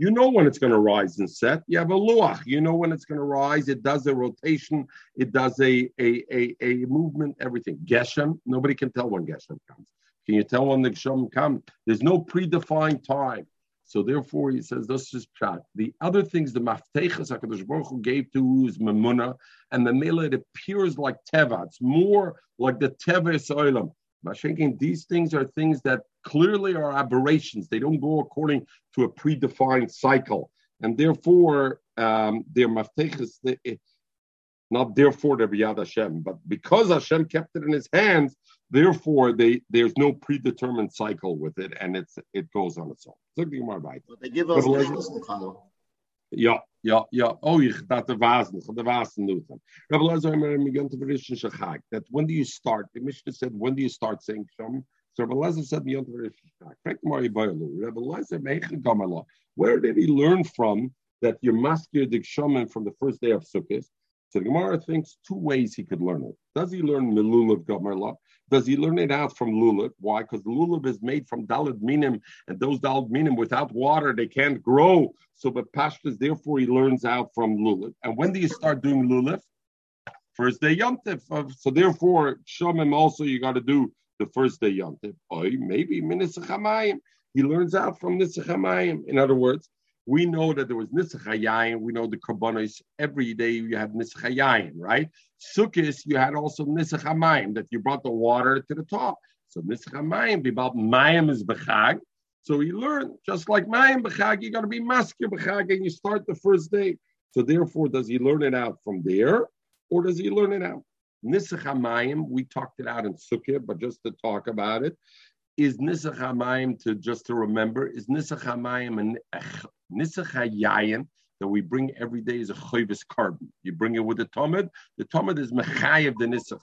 you know when it's going to rise and set. You have a luach. You know when it's going to rise. It does a rotation. It does a, a, a, a movement, everything. Geshem, nobody can tell when Geshem comes. Can you tell when the Geshem comes? There's no predefined time. So therefore, he says, this is chat. The other things the Maftechas HaKadosh Baruch Hu gave to is Memuna, and the Mela, it appears like Teva. It's more like the Teva Olam. Mashenkin, these things are things that clearly are aberrations. They don't go according to a predefined cycle. And therefore, um, their mafteches, not therefore they're biyad Hashem, but because Hashem kept it in his hands, therefore they there's no predetermined cycle with it, and it's it goes on its own. But they give us Ja, ja, ja. Oh, ich dachte Vasen, the Vasen Newton. Rabbi Lezer, I'm going to Shachag. That when do you start? The Mishnah said, when do you start saying Shem? So Rabbi Lezer said, Yom Shachag. Rabbi Lezer, Where did he learn from that you're master the Gshomen from the first day of Sukkot? So the Gemara thinks two ways he could learn it. Does he learn Milulav Gomerla? Does he learn it out from Lulav? Why? Because Lulav is made from Dalad Minim, and those Dalad Minim without water, they can't grow. So but Pashtas, therefore, he learns out from Lulav. And when do you start doing Lulav? First day Yom Yontif. Uh, so therefore, Shomim also you got to do the first day Yontif. Or maybe Minisach He learns out from Nisach In other words, we know that there was Nisach We know the Karbonis, every day you have Nisach right? Sukkis, you had also Nisach that you brought the water to the top. So Nisach HaMayim, about Mayim is Bechag. So you learn, just like Mayim Bechag, you got to be Maskir Bechag, and you start the first day. So therefore, does he learn it out from there, or does he learn it out? Nisach HaMayim, we talked it out in Sukkah, but just to talk about it, is Nisach HaMayim to just to remember, is Nisach HaMayim and Nisach that we bring every day is a choivis korban. You bring it with the Tomid. The Tomid is mechayev the Nisach.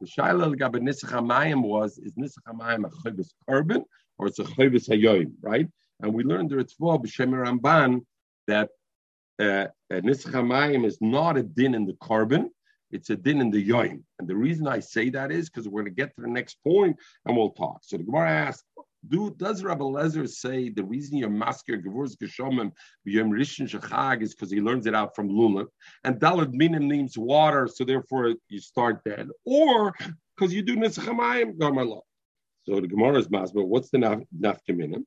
The Shaila Gabe Nisach HaMayim was, is Nisach HaMayim a choivis korban or it's a choivis hayoim, right? And we learned the Ritzvah B'Shem Ramban that uh, Nisach HaMayim is not a din in the korban, it's a din in the yoim. And the reason I say that is because we're going to get to the next point and we'll talk. So the Gemara asks, do, does Rabbi Lezer say the reason you're masker Gevurz Geshomim Yom Rishon Shachag is because he learns it out from Lulav, and Dalad Minim means water, so therefore you start then, or because you do Nischamayim Gamarlah. So the Gemara is masber. What's the naf- nafkaminim?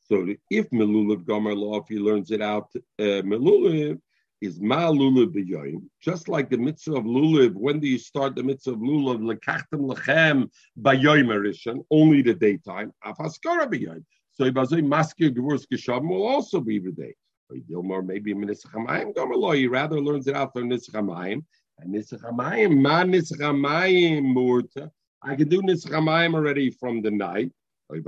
So if Melulav Gamarlah, if he learns it out uh, Melulav, is ma b'yoyim, just like the mitzvah of lulav. When do you start the mitzvah of lulav? Lekachtem lechem b'yoyim erishan, only the daytime. Afaskara b'yoyim. So ibazoi maskir gevurus geshavim will also be the day. Dilmar maybe minischamayim gomerlo. He rather learns it out from nischamayim. And nischamayim ma nischamayim murta. I can do nischamayim already from the night. I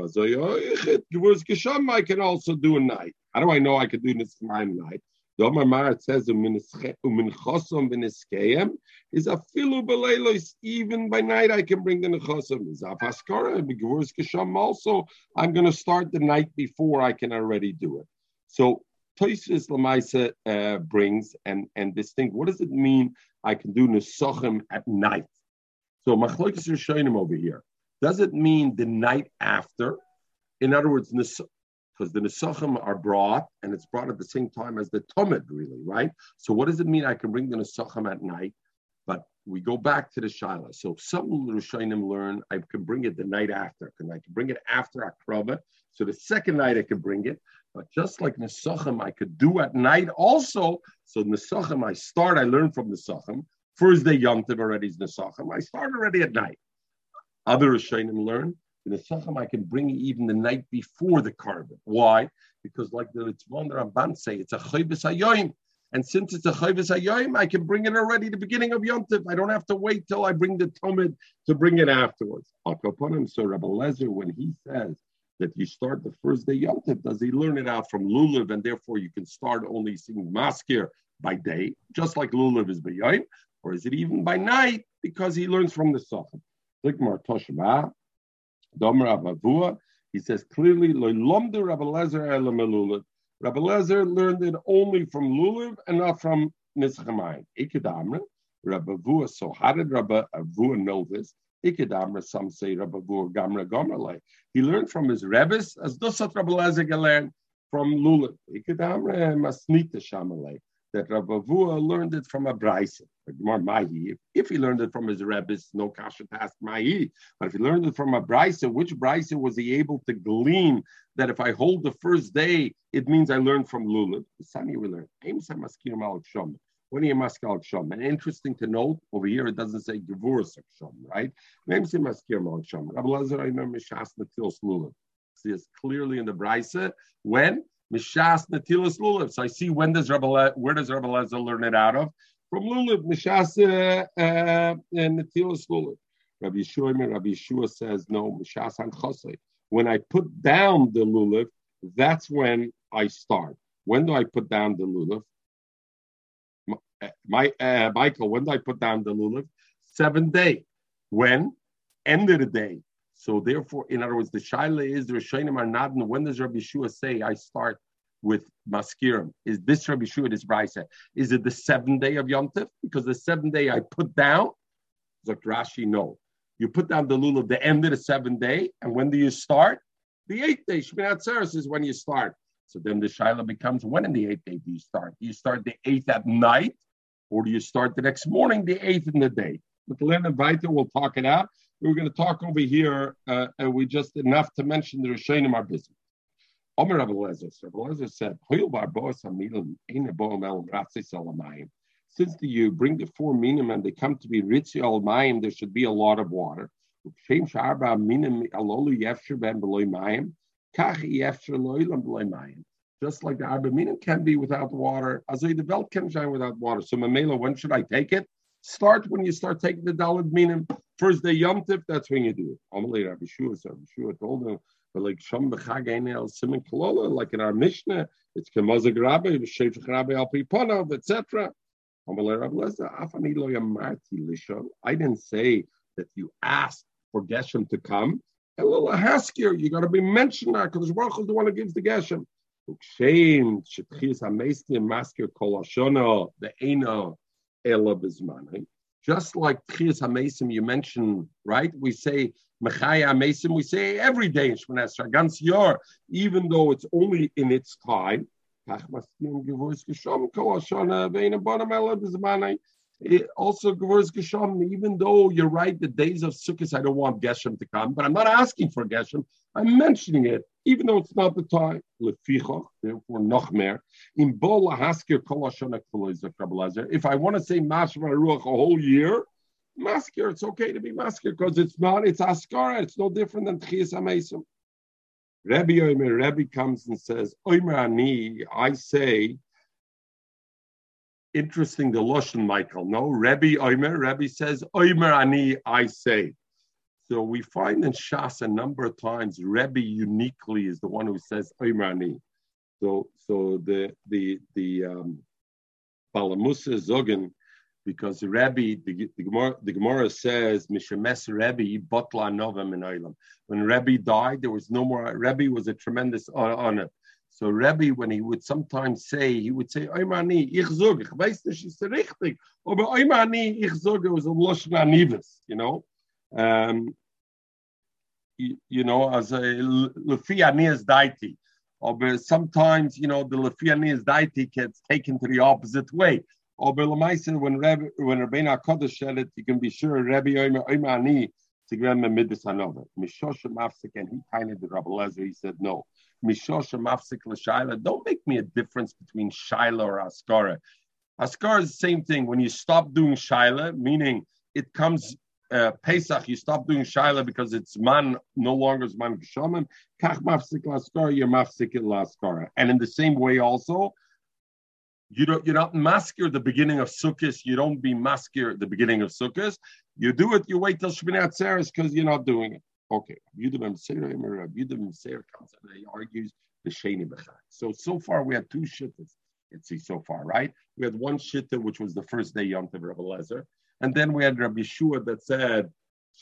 can also do a night. How do I know I can do nischamayim night? Domar Mar it says is a filu beleilos. Even by night, I can bring the nechosom. Is begurus kisham. Also, I'm going to start the night before I can already do it. So Toisus Lamaisa uh, brings and and this thing. What does it mean? I can do nesochem at night. So machlokes Rishonim over here. Does it mean the night after? In other words, because the Nesachim are brought, and it's brought at the same time as the Tomid, really, right? So what does it mean I can bring the Nesachim at night? But we go back to the Shaila. So some Rishonim learn I can bring it the night after. Can I can bring it after Akrava. So the second night I can bring it. But just like Nesachim, I could do at night also. So Nesachim, I start, I learn from Nesachim. First day Yom Tov already is Nesachim. I start already at night. Other Rishonim learn the Sachem, I can bring even the night before the korban. Why? Because like the Ritzvon Ramban say, it's a chayvus hayoim. And since it's a chayvus hayoim, I can bring it already the beginning of Yom I don't have to wait till I bring the Tomid to bring it afterwards. So Rabbi Lezer, when he says that you start the first day Yom does he learn it out from Lulav and therefore you can start only seeing Maskir by day, just like Lulav is by Or is it even by night because he learns from the Sachem? Zikmar Toshba, Domer he says clearly, Lomdu Rabbi Elamelulav. Rabbi learned it only from Lulav and not from Nischamayim. Ikadamra, Rabbi so how did Rabbi know this? Ikadamra, some say Rabbi Avua Gamra Gomerle. He learned from his Rebbes, as Dosat Rabbi Lezer learned from Lulav. Ikadamra Masnita Shamalei that Rav Avua learned it from a Braisa. If he learned it from his Rebbe, no kasha task Mahi. But if he learned it from a Braisa, which Braisa was he able to glean that if I hold the first day, it means I learned from Lulav? Sani we learn. When you maskal shom, and interesting to note over here, it doesn't say gevurus shom, right? Name say maskir mal shom. Rabbi Lazar, I remember mishas natil lulav. See, it's clearly in the brisa when Mishas Natilas Lulav. So I see when does Rabbi Le, where does Rabbi Lezer learn it out of? From Lulav, Mishas uh, uh, Natilas Lulav. Rabbi Yeshua, Rabbi Yeshua says no, Mishas Hanchosei. When I put down the Lulav, that's when I start. When do I put down the Lulav? My uh, Michael, when do I put down the Lulav? Seventh day. When? End of the day. So therefore, in other words, the shaila is the Rishonim are not. When does Rabbi Shua say I start with maskirim? Is this Rabbi Shua this brisa? Is it the seventh day of Yom Tif? Because the seventh day I put down. Like Rashi, no. You put down the lulav the end of the seventh day, and when do you start? The eighth day. Shmini Atzeres is when you start. So then the shaila becomes when in the eighth day do you start? Do you start the eighth at night, or do you start the next morning, the eighth in the day? But Len and Vita will talk it out we're going to talk over here, uh, and we just enough to mention the Rishonim are busy. Omer Rabbi Lezer, Rabbi Lezer said, since the, you bring the four minim and they come to be rich al mayim, there should be a lot of water. Just like the arba minim can be without water, as the belt can shine without water. So Mamela, when should I take it? Start when you start taking the dalad minim. First day Yom Tif, that's when you do it. Amalei Rabbi Shua, so Rabbi Shua told him, but like Shom B'chag El Simon Kolola, like in our Mishnah, it's Kemazag Rabbi, Shefach Rabbi Al Piponov, etc. Amalei Rabbi Leza, Afani Lo Yamarti Lisho. I didn't say that you asked for Geshem to come. A little haskier, you got to be mentioned now, because Baruch is the one who gives the Geshem. Shame, Shetchis HaMeistim, Masker Kol Hashono, the Eno, Ela. Just like Tchias HaMesim you mentioned, right? We say Mechaya HaMesim, we say every day in Shemon Esra, Gans Yor, even though it's only in its time. It also Gevurz Geshem, even though you're right, the days of Sukkot, I don't want Geshem to come, but I'm not asking for Geshem. I'm mentioning it, even though it's not the time. Lefichach, therefore, Nochmer. In Bola Haskir Kol If I want to say Mashma Ruach a whole year, Maskir, it's okay to be Maskir because it's not, it's Askara, it's no different than Tchias HaMesim. Rabbi Omer, Rabbi comes and says, Omer Ani, I say, interesting the Lashon, Michael. No, Rebbe Omer, Rebbe says, Omer Ani, I say. So we find in Shas a number of times Rebbe uniquely is the one who says Omer Ani. So, so the the the um, Balamusa Zogan, because Rebbe, the, the, Gemara, the Gemara says, Mishemes Rebbe, Botla Nova Menoilam. When Rebbe died, there was no more, Rebbe was a tremendous honor. So Rebbe, when he would sometimes say, he would say, Oimani, ich zog, ich weiß nicht, ist richtig, aber Oimani, ich zog, it was a Lashon Anivas, you know. Um, you, you know, as a Lefi Anias Daiti. Or sometimes, you know, the Lefiani is daiti gets taken to the opposite way. Or when Rebbe, when Rabbeinu Kodesh said it, you can be sure Rebbe Omer Omer Ani to give him a midas another. Mishosha mafsik, and he kind of did Rabbi Lezer. He said no. Don't make me a difference between shaila or askara. Askara is the same thing. When you stop doing shaila, meaning it comes uh, Pesach, you stop doing Shaila because it's man no longer is man geshamim. Kach mafsik laskara, you're mafsik laskara. And in the same way, also, you don't you're not masker the beginning of Sukkot. You don't be masker the beginning of Sukkot. You do it. You wait till Shmini Atzeres because you're not doing it. Okay. Yudim Seir comes and he argues the Sheni Bechak. So so far we had two shittas. Let's see so far, right? We had one shitta which was the first day Yom Tov Rabbi Lezer. And then we had Rabbi Shua that said,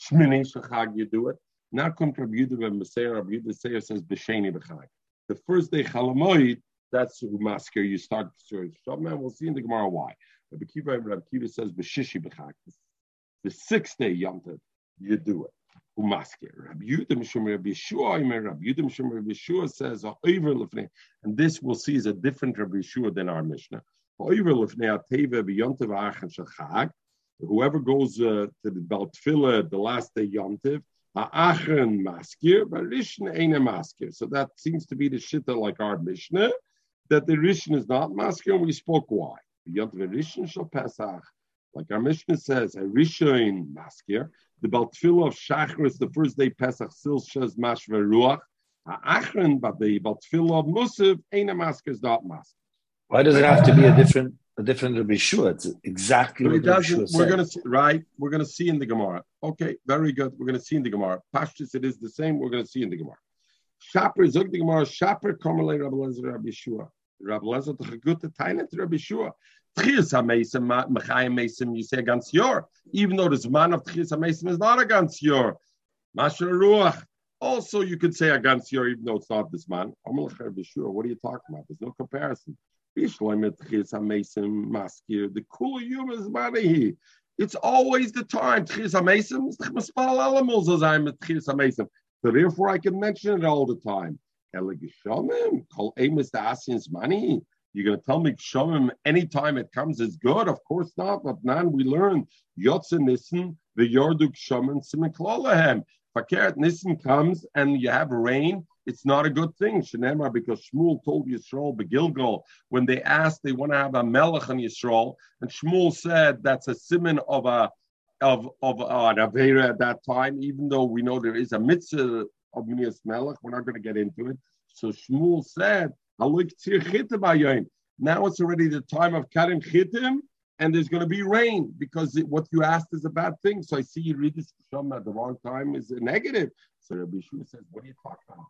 Shmini Shechag, you do it. Now comes Rabbi Yudah and Meseir, Rabbi Yudah says, B'sheni B'chag. The first day Chalamoid, that's masker you start to man, we'll see in the Gemara why. Rabbi Kiva Rabbi Kiva says, B'shishi B'chag. The sixth day Yom Tov, you do it. Umasker. Rabbi Yudah Mishum Rabbi Yeshua, Rabbi Yudah Mishum Rabbi Yeshua says, and this we'll see is a different Rabbi Yeshua than our Mishnah whoever goes uh, to the Baltfila the last day Yomtiv, Aachen maskir, but Rishon ain't a maskir. So that seems to be the shitta like our Mishnah, that the Rishon is not maskir, and we spoke why. Yomtiv Rishon shall Pesach. Like our Mishnah says, a Rishon maskir. The Baltfila of Shachris, the first day Pesach, still says Mashva Ruach. Aachen, but the Baltfila of Musaf ain't a maskir, is not maskir. Why does it have to be a different a different Rabbi Shua. It's exactly what Rabbi Shua We're going to see, right? We're going to see in the Gemara. Okay, very good. We're going to see in the Gemara. Pashtus, it is the same. We're going to see in the Gemara. Shaper zog the Gemara. Shaper kamalei Rabbi Lezer Rabbi Shua. Rabbi Lezer the tainet Rabbi Shua. Tchias hamesim mechayim mesim. You say against your, even though this man of tchias hamesim is not against your. Masher ruach. Also, you could say against your, even though it's not this man. What are you talking about? There's no comparison. The cool human is money. It's always the time. So therefore, I can mention it all the time. You're going to tell me Shomim anytime it comes is good? Of course not. But now we learn Yotzen Nissen, the Yorduk Shomim Simiklolahem. Fakert Nissen comes and you have rain, it's not a good thing. Shenemar, because Shmuel told Yisrael Begilgal when they asked they want to have a melech on Yisrael, and Shmuel said that's a simon of a of of uh, an avera at that time. Even though we know there is a mitzvah of Minias Melech, we're not going to get into it. So Shmuel said, Now it's already the time of Karim Chitim, and there's going to be rain because it, what you asked is a bad thing. So I see you read this Shema at the wrong time is a negative. So Rabbi Shua says, what are you talking about?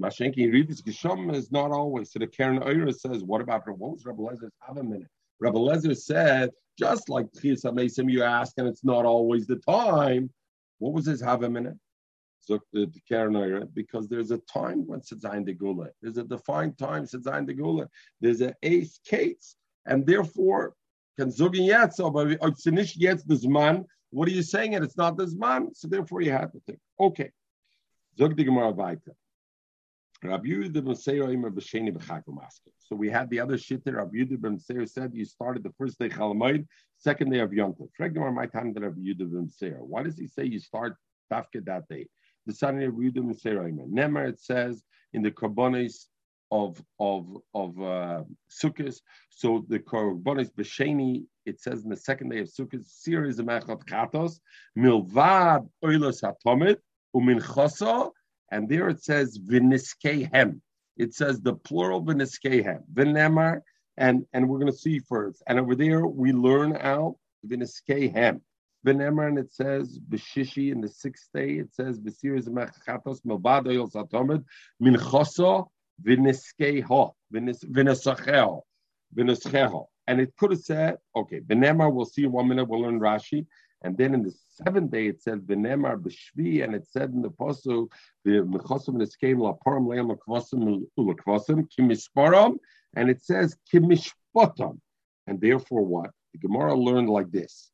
Mashenki, you read this Geshom is not always. So the Karen Oyer says, what about what was Rabbi Lezer's have a minute? Rabbi Lezer said, just like Tchias HaMesim, you ask, and it's not always the time. What was his have a minute? Because there's a time when Sedzain de Gula. There's a defined time Sedzain de Gula. There's an ace case, and therefore can but. What are you saying? And it's not this man. So therefore, you have to think. Okay. So we had the other shit there. Rabbi Yehuda ben Seir said you started the first day Chalamoid, second day of Yom Tov. My time Rabbi Yehuda. Why does he say you start Tafka that day? The son of Yehuda Mitzrayim. Nemer it says in the Karbonis of of of uh, Sukkot. So the Karbonis B'Sheni it says in the second day of Sukkot, series of Mechot Katos, Milvad Oilos Hatomit Umin Choso, and there it says V'niskehem. It says the plural V'niskehem. V'nemar, and and we're going to see first. And over there we learn out V'niskehem. Benemar, and it says Beshishi in the sixth day, it says Besiris Mechatos Melbado Yol Satomed Minchoso Viniskeho Vinisacheo Viniskeho. And it could have said, okay, Benemar, we'll see in one minute, we'll learn Rashi. And then in the seventh day, it said Benemar Beshvi, and it said in the Apostle, the Mechosim Niskeim Laparam Leam Lakvosim Ulakvosim Kimisparam, and it says Kimishpotam. And therefore, what? The Gemara learned like this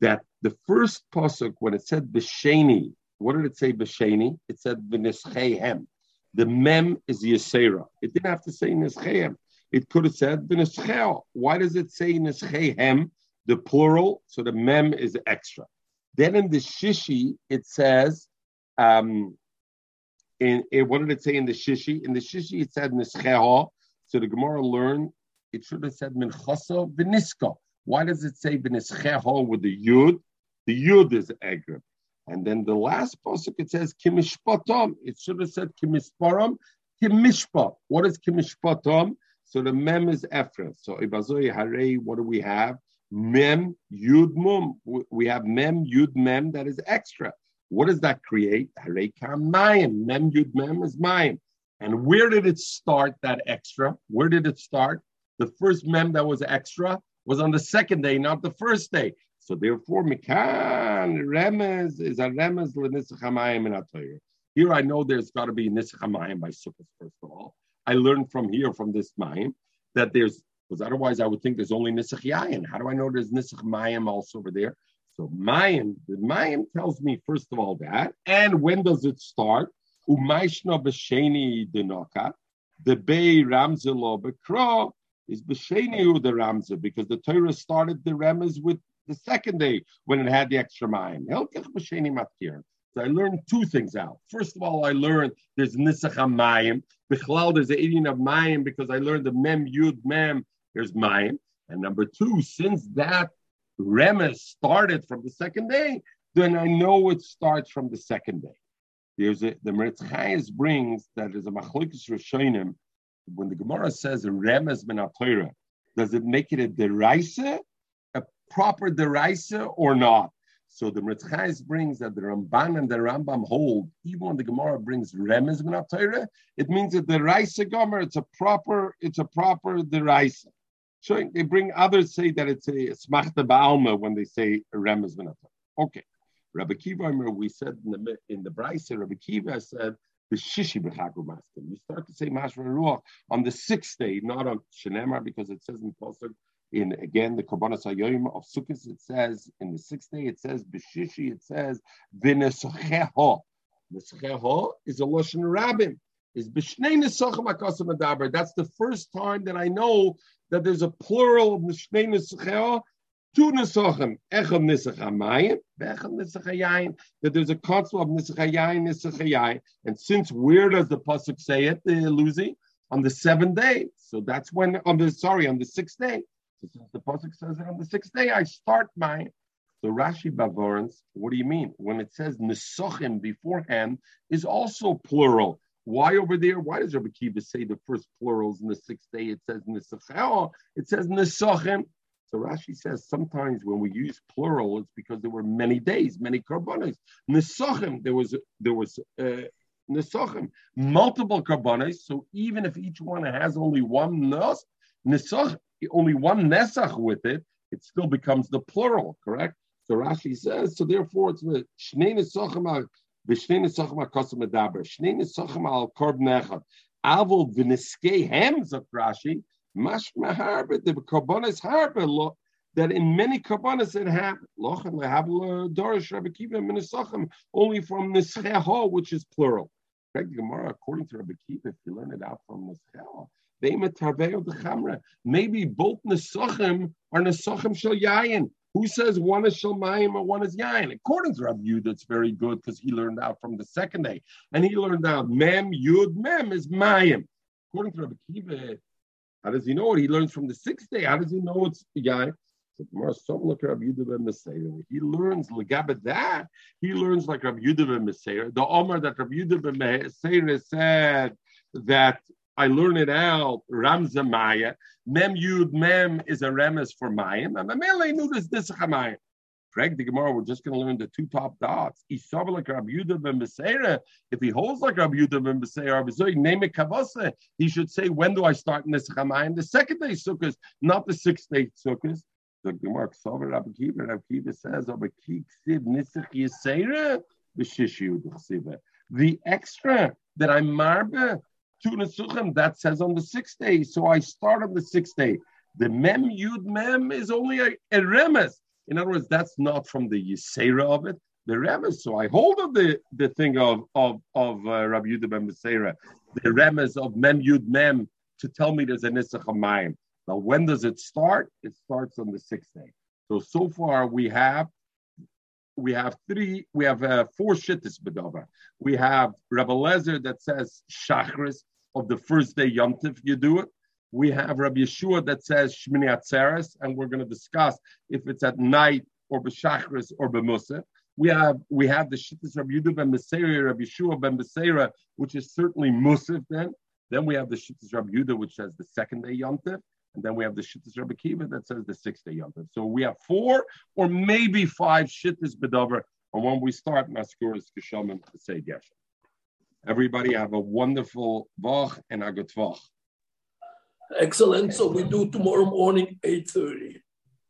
that the first pasuk when it said b'sheni what did it say b'sheni? It said v'nischehem. The mem is yisera. It didn't have to say nischehem. It could have said v'nischeo. Why does it say nischehem, the plural? So the mem is extra. Then in the shishi, it says, um, in, in what did it say in the shishi? In the shishi, it said nischeho. So the Gemara learned it should have said minchaso v'niska. Why does it say v'nischeho with the yud? The yud is eger. And then the last pasuk it says kimishpatom. It should have said kimisparam, kimishpa. What is kimishpatom? So the mem is efra. So ibazoi hare. What do we have? Mem yud mum. We have mem yud mem that is extra. What does that create? Hare mayim. Mem yud mem is mayim. And where did it start? That extra. Where did it start? The first mem that was extra was on the second day, not the first day. So therefore, Mikan Remez is a Remez l'Nisach in Atoyer. Here I know there's got to be Nisach by Sukkot, first of all. I learned from here, from this Mayim, that there's, because otherwise I would think there's only Nisach Yayin. How do I know there's Nisach Mayim also over there? So Mayim, the Mayim tells me, first of all, that. And when does it start? Umayshna b'sheni denoka, the Bei Ramzelo Bekro is b'sheni the Ramza, because the Torah started the Remez with the second day when it had the extra mayim. So I learned two things out. First of all, I learned there's nisach mayim. Bichlal, there's the eating of mayim because I learned the mem yud mem. There's mayim. And number two, since that remes started from the second day, then I know it starts from the second day. There's a, the Meretz Chayes brings that is a machlokes rishonim. When the Gemara says remes ben Torah, does it make it a deraisa proper deraisa or not. So the Meretz brings that the Ramban and the Rambam hold, even when the Gemara brings remez min Torah, it means that the Raisa Gomer, it's a proper, it's a proper deraisa. So they bring others say that it's a smachta ba'alma when they say remez min Okay. Rabbi Kiva, we said in the in the Brisa, Rabbi Kiva said the shishi b'chagu maskim. You start to say mashra ruach on the sixth day, not on shenemar, because it says in Pasuk in again the Korbanos Hayoim of Sukkot, it says in the sixth day, it says Bishishi, it says V'nesocheho. Nesocheho is a Lashon Rabbim. Is Bishnei Nesochem Akasim Adaber. That's the first time that I know that there's a plural of Bishnei Nesocheho. Two Nesochem, Echad Nesachamayim, Echad Nesachayayin, that there's a concept of Nesachayayin, Nesachayayin. And since where does the Pasuk say it, the Luzi? On the seventh day. So that's when, on the, sorry, on the sixth day. So since the pasuk says it on the sixth day, I start my. So Rashi Bavorans, what do you mean? When it says nesochim beforehand is also plural. Why over there? Why does Rabbi Kiva say the first plurals in the sixth day? It says nesachel. It says nesochim. So Rashi says sometimes when we use plural, it's because there were many days, many karbonis. Nesochim, there was there was uh, nesochim, multiple karbonis. So even if each one has only one nos, nesochim, only one nesach with it, it still becomes the plural, correct? So Rashi says, so therefore it's with shnei nesachim v'shnei nesachim al kosem medaber, shnei nesachim al korb nechad, avol v'niskei hem, zok Rashi, mash maharbe, the karbonis harbe, that in many karbonis it happened. Lochen lehavel dorish Rabbi Kiva minisachim, only from nischeho, which is plural. Correct, Gemara, according to Rabbi Kiva, if you learn it out from nischeho, Maybe both Nesachim are Nesachim Shel Yayin. Who says one is Shel Mayim or one is Yayin? According to Rabbi Yud, it's very good because he learned out from the second day. And he learned out Mem, Yud, Mem is Mayim. According to Rabbi Kiva, how does he know it? He learns from the sixth day. How does he know it's Yayin? He learns that. He learns like Rabbi Yudah ben Meseir. The Omar that Rabbi Yudah ben Meseir said that I learn it out. Ramza Maya. Mem Yud Mem is a remes for Mayim. And Mamele knew this this Chamayim. Greg the Gemara, we're just going to learn the two top dots. Isav like Rabbi Yudah ben Beseira. If he holds like Rabbi Yudah ben Beseira, name it Kavasa. He should say, when do I start in this Chamayim? The second day Sukkot, not the sixth day Sukkot. The Gemara, Ksav Rabbi Kiva, Rabbi Kiva says, Rabbi Kiksiv Nisach Yisera, the extra that I'm marbe two nesuchim, that says on the sixth day. So I start on the sixth day. The mem yud mem is only a, a remes. In other words, that's not from the yisera of it. the remes. So I hold of the, the thing of of of uh, Rabbi Yudah ben Beseira, the remes of Mem Yud Mem to tell me there's a Nisach. Now, when does it start? It starts on the sixth day. So so far we have we have three, we have uh, four shittis bedava. We have Rabbi Lezer that says shachris of the first day yomtiv, you do it. We have Rabbi Yeshua that says Shmini Atzeres, and we're going to discuss if it's at night or b'shachris or b'musa. We have we have the shittis Rabbi Yudah ben Beseira, Rabbi Yeshua ben Beseira, which is certainly musif then. Then we have the shittis Rabbi Yudah, which says the second day yomtiv. And then we have the Shittas Rabbi Kiva that says the sixth day Yom So we have four or maybe five Shittas Bedover. And when we start Maskuras to say Geshem. Everybody have a wonderful Vach and a good Vach. Excellent. So we do tomorrow morning, 8.30.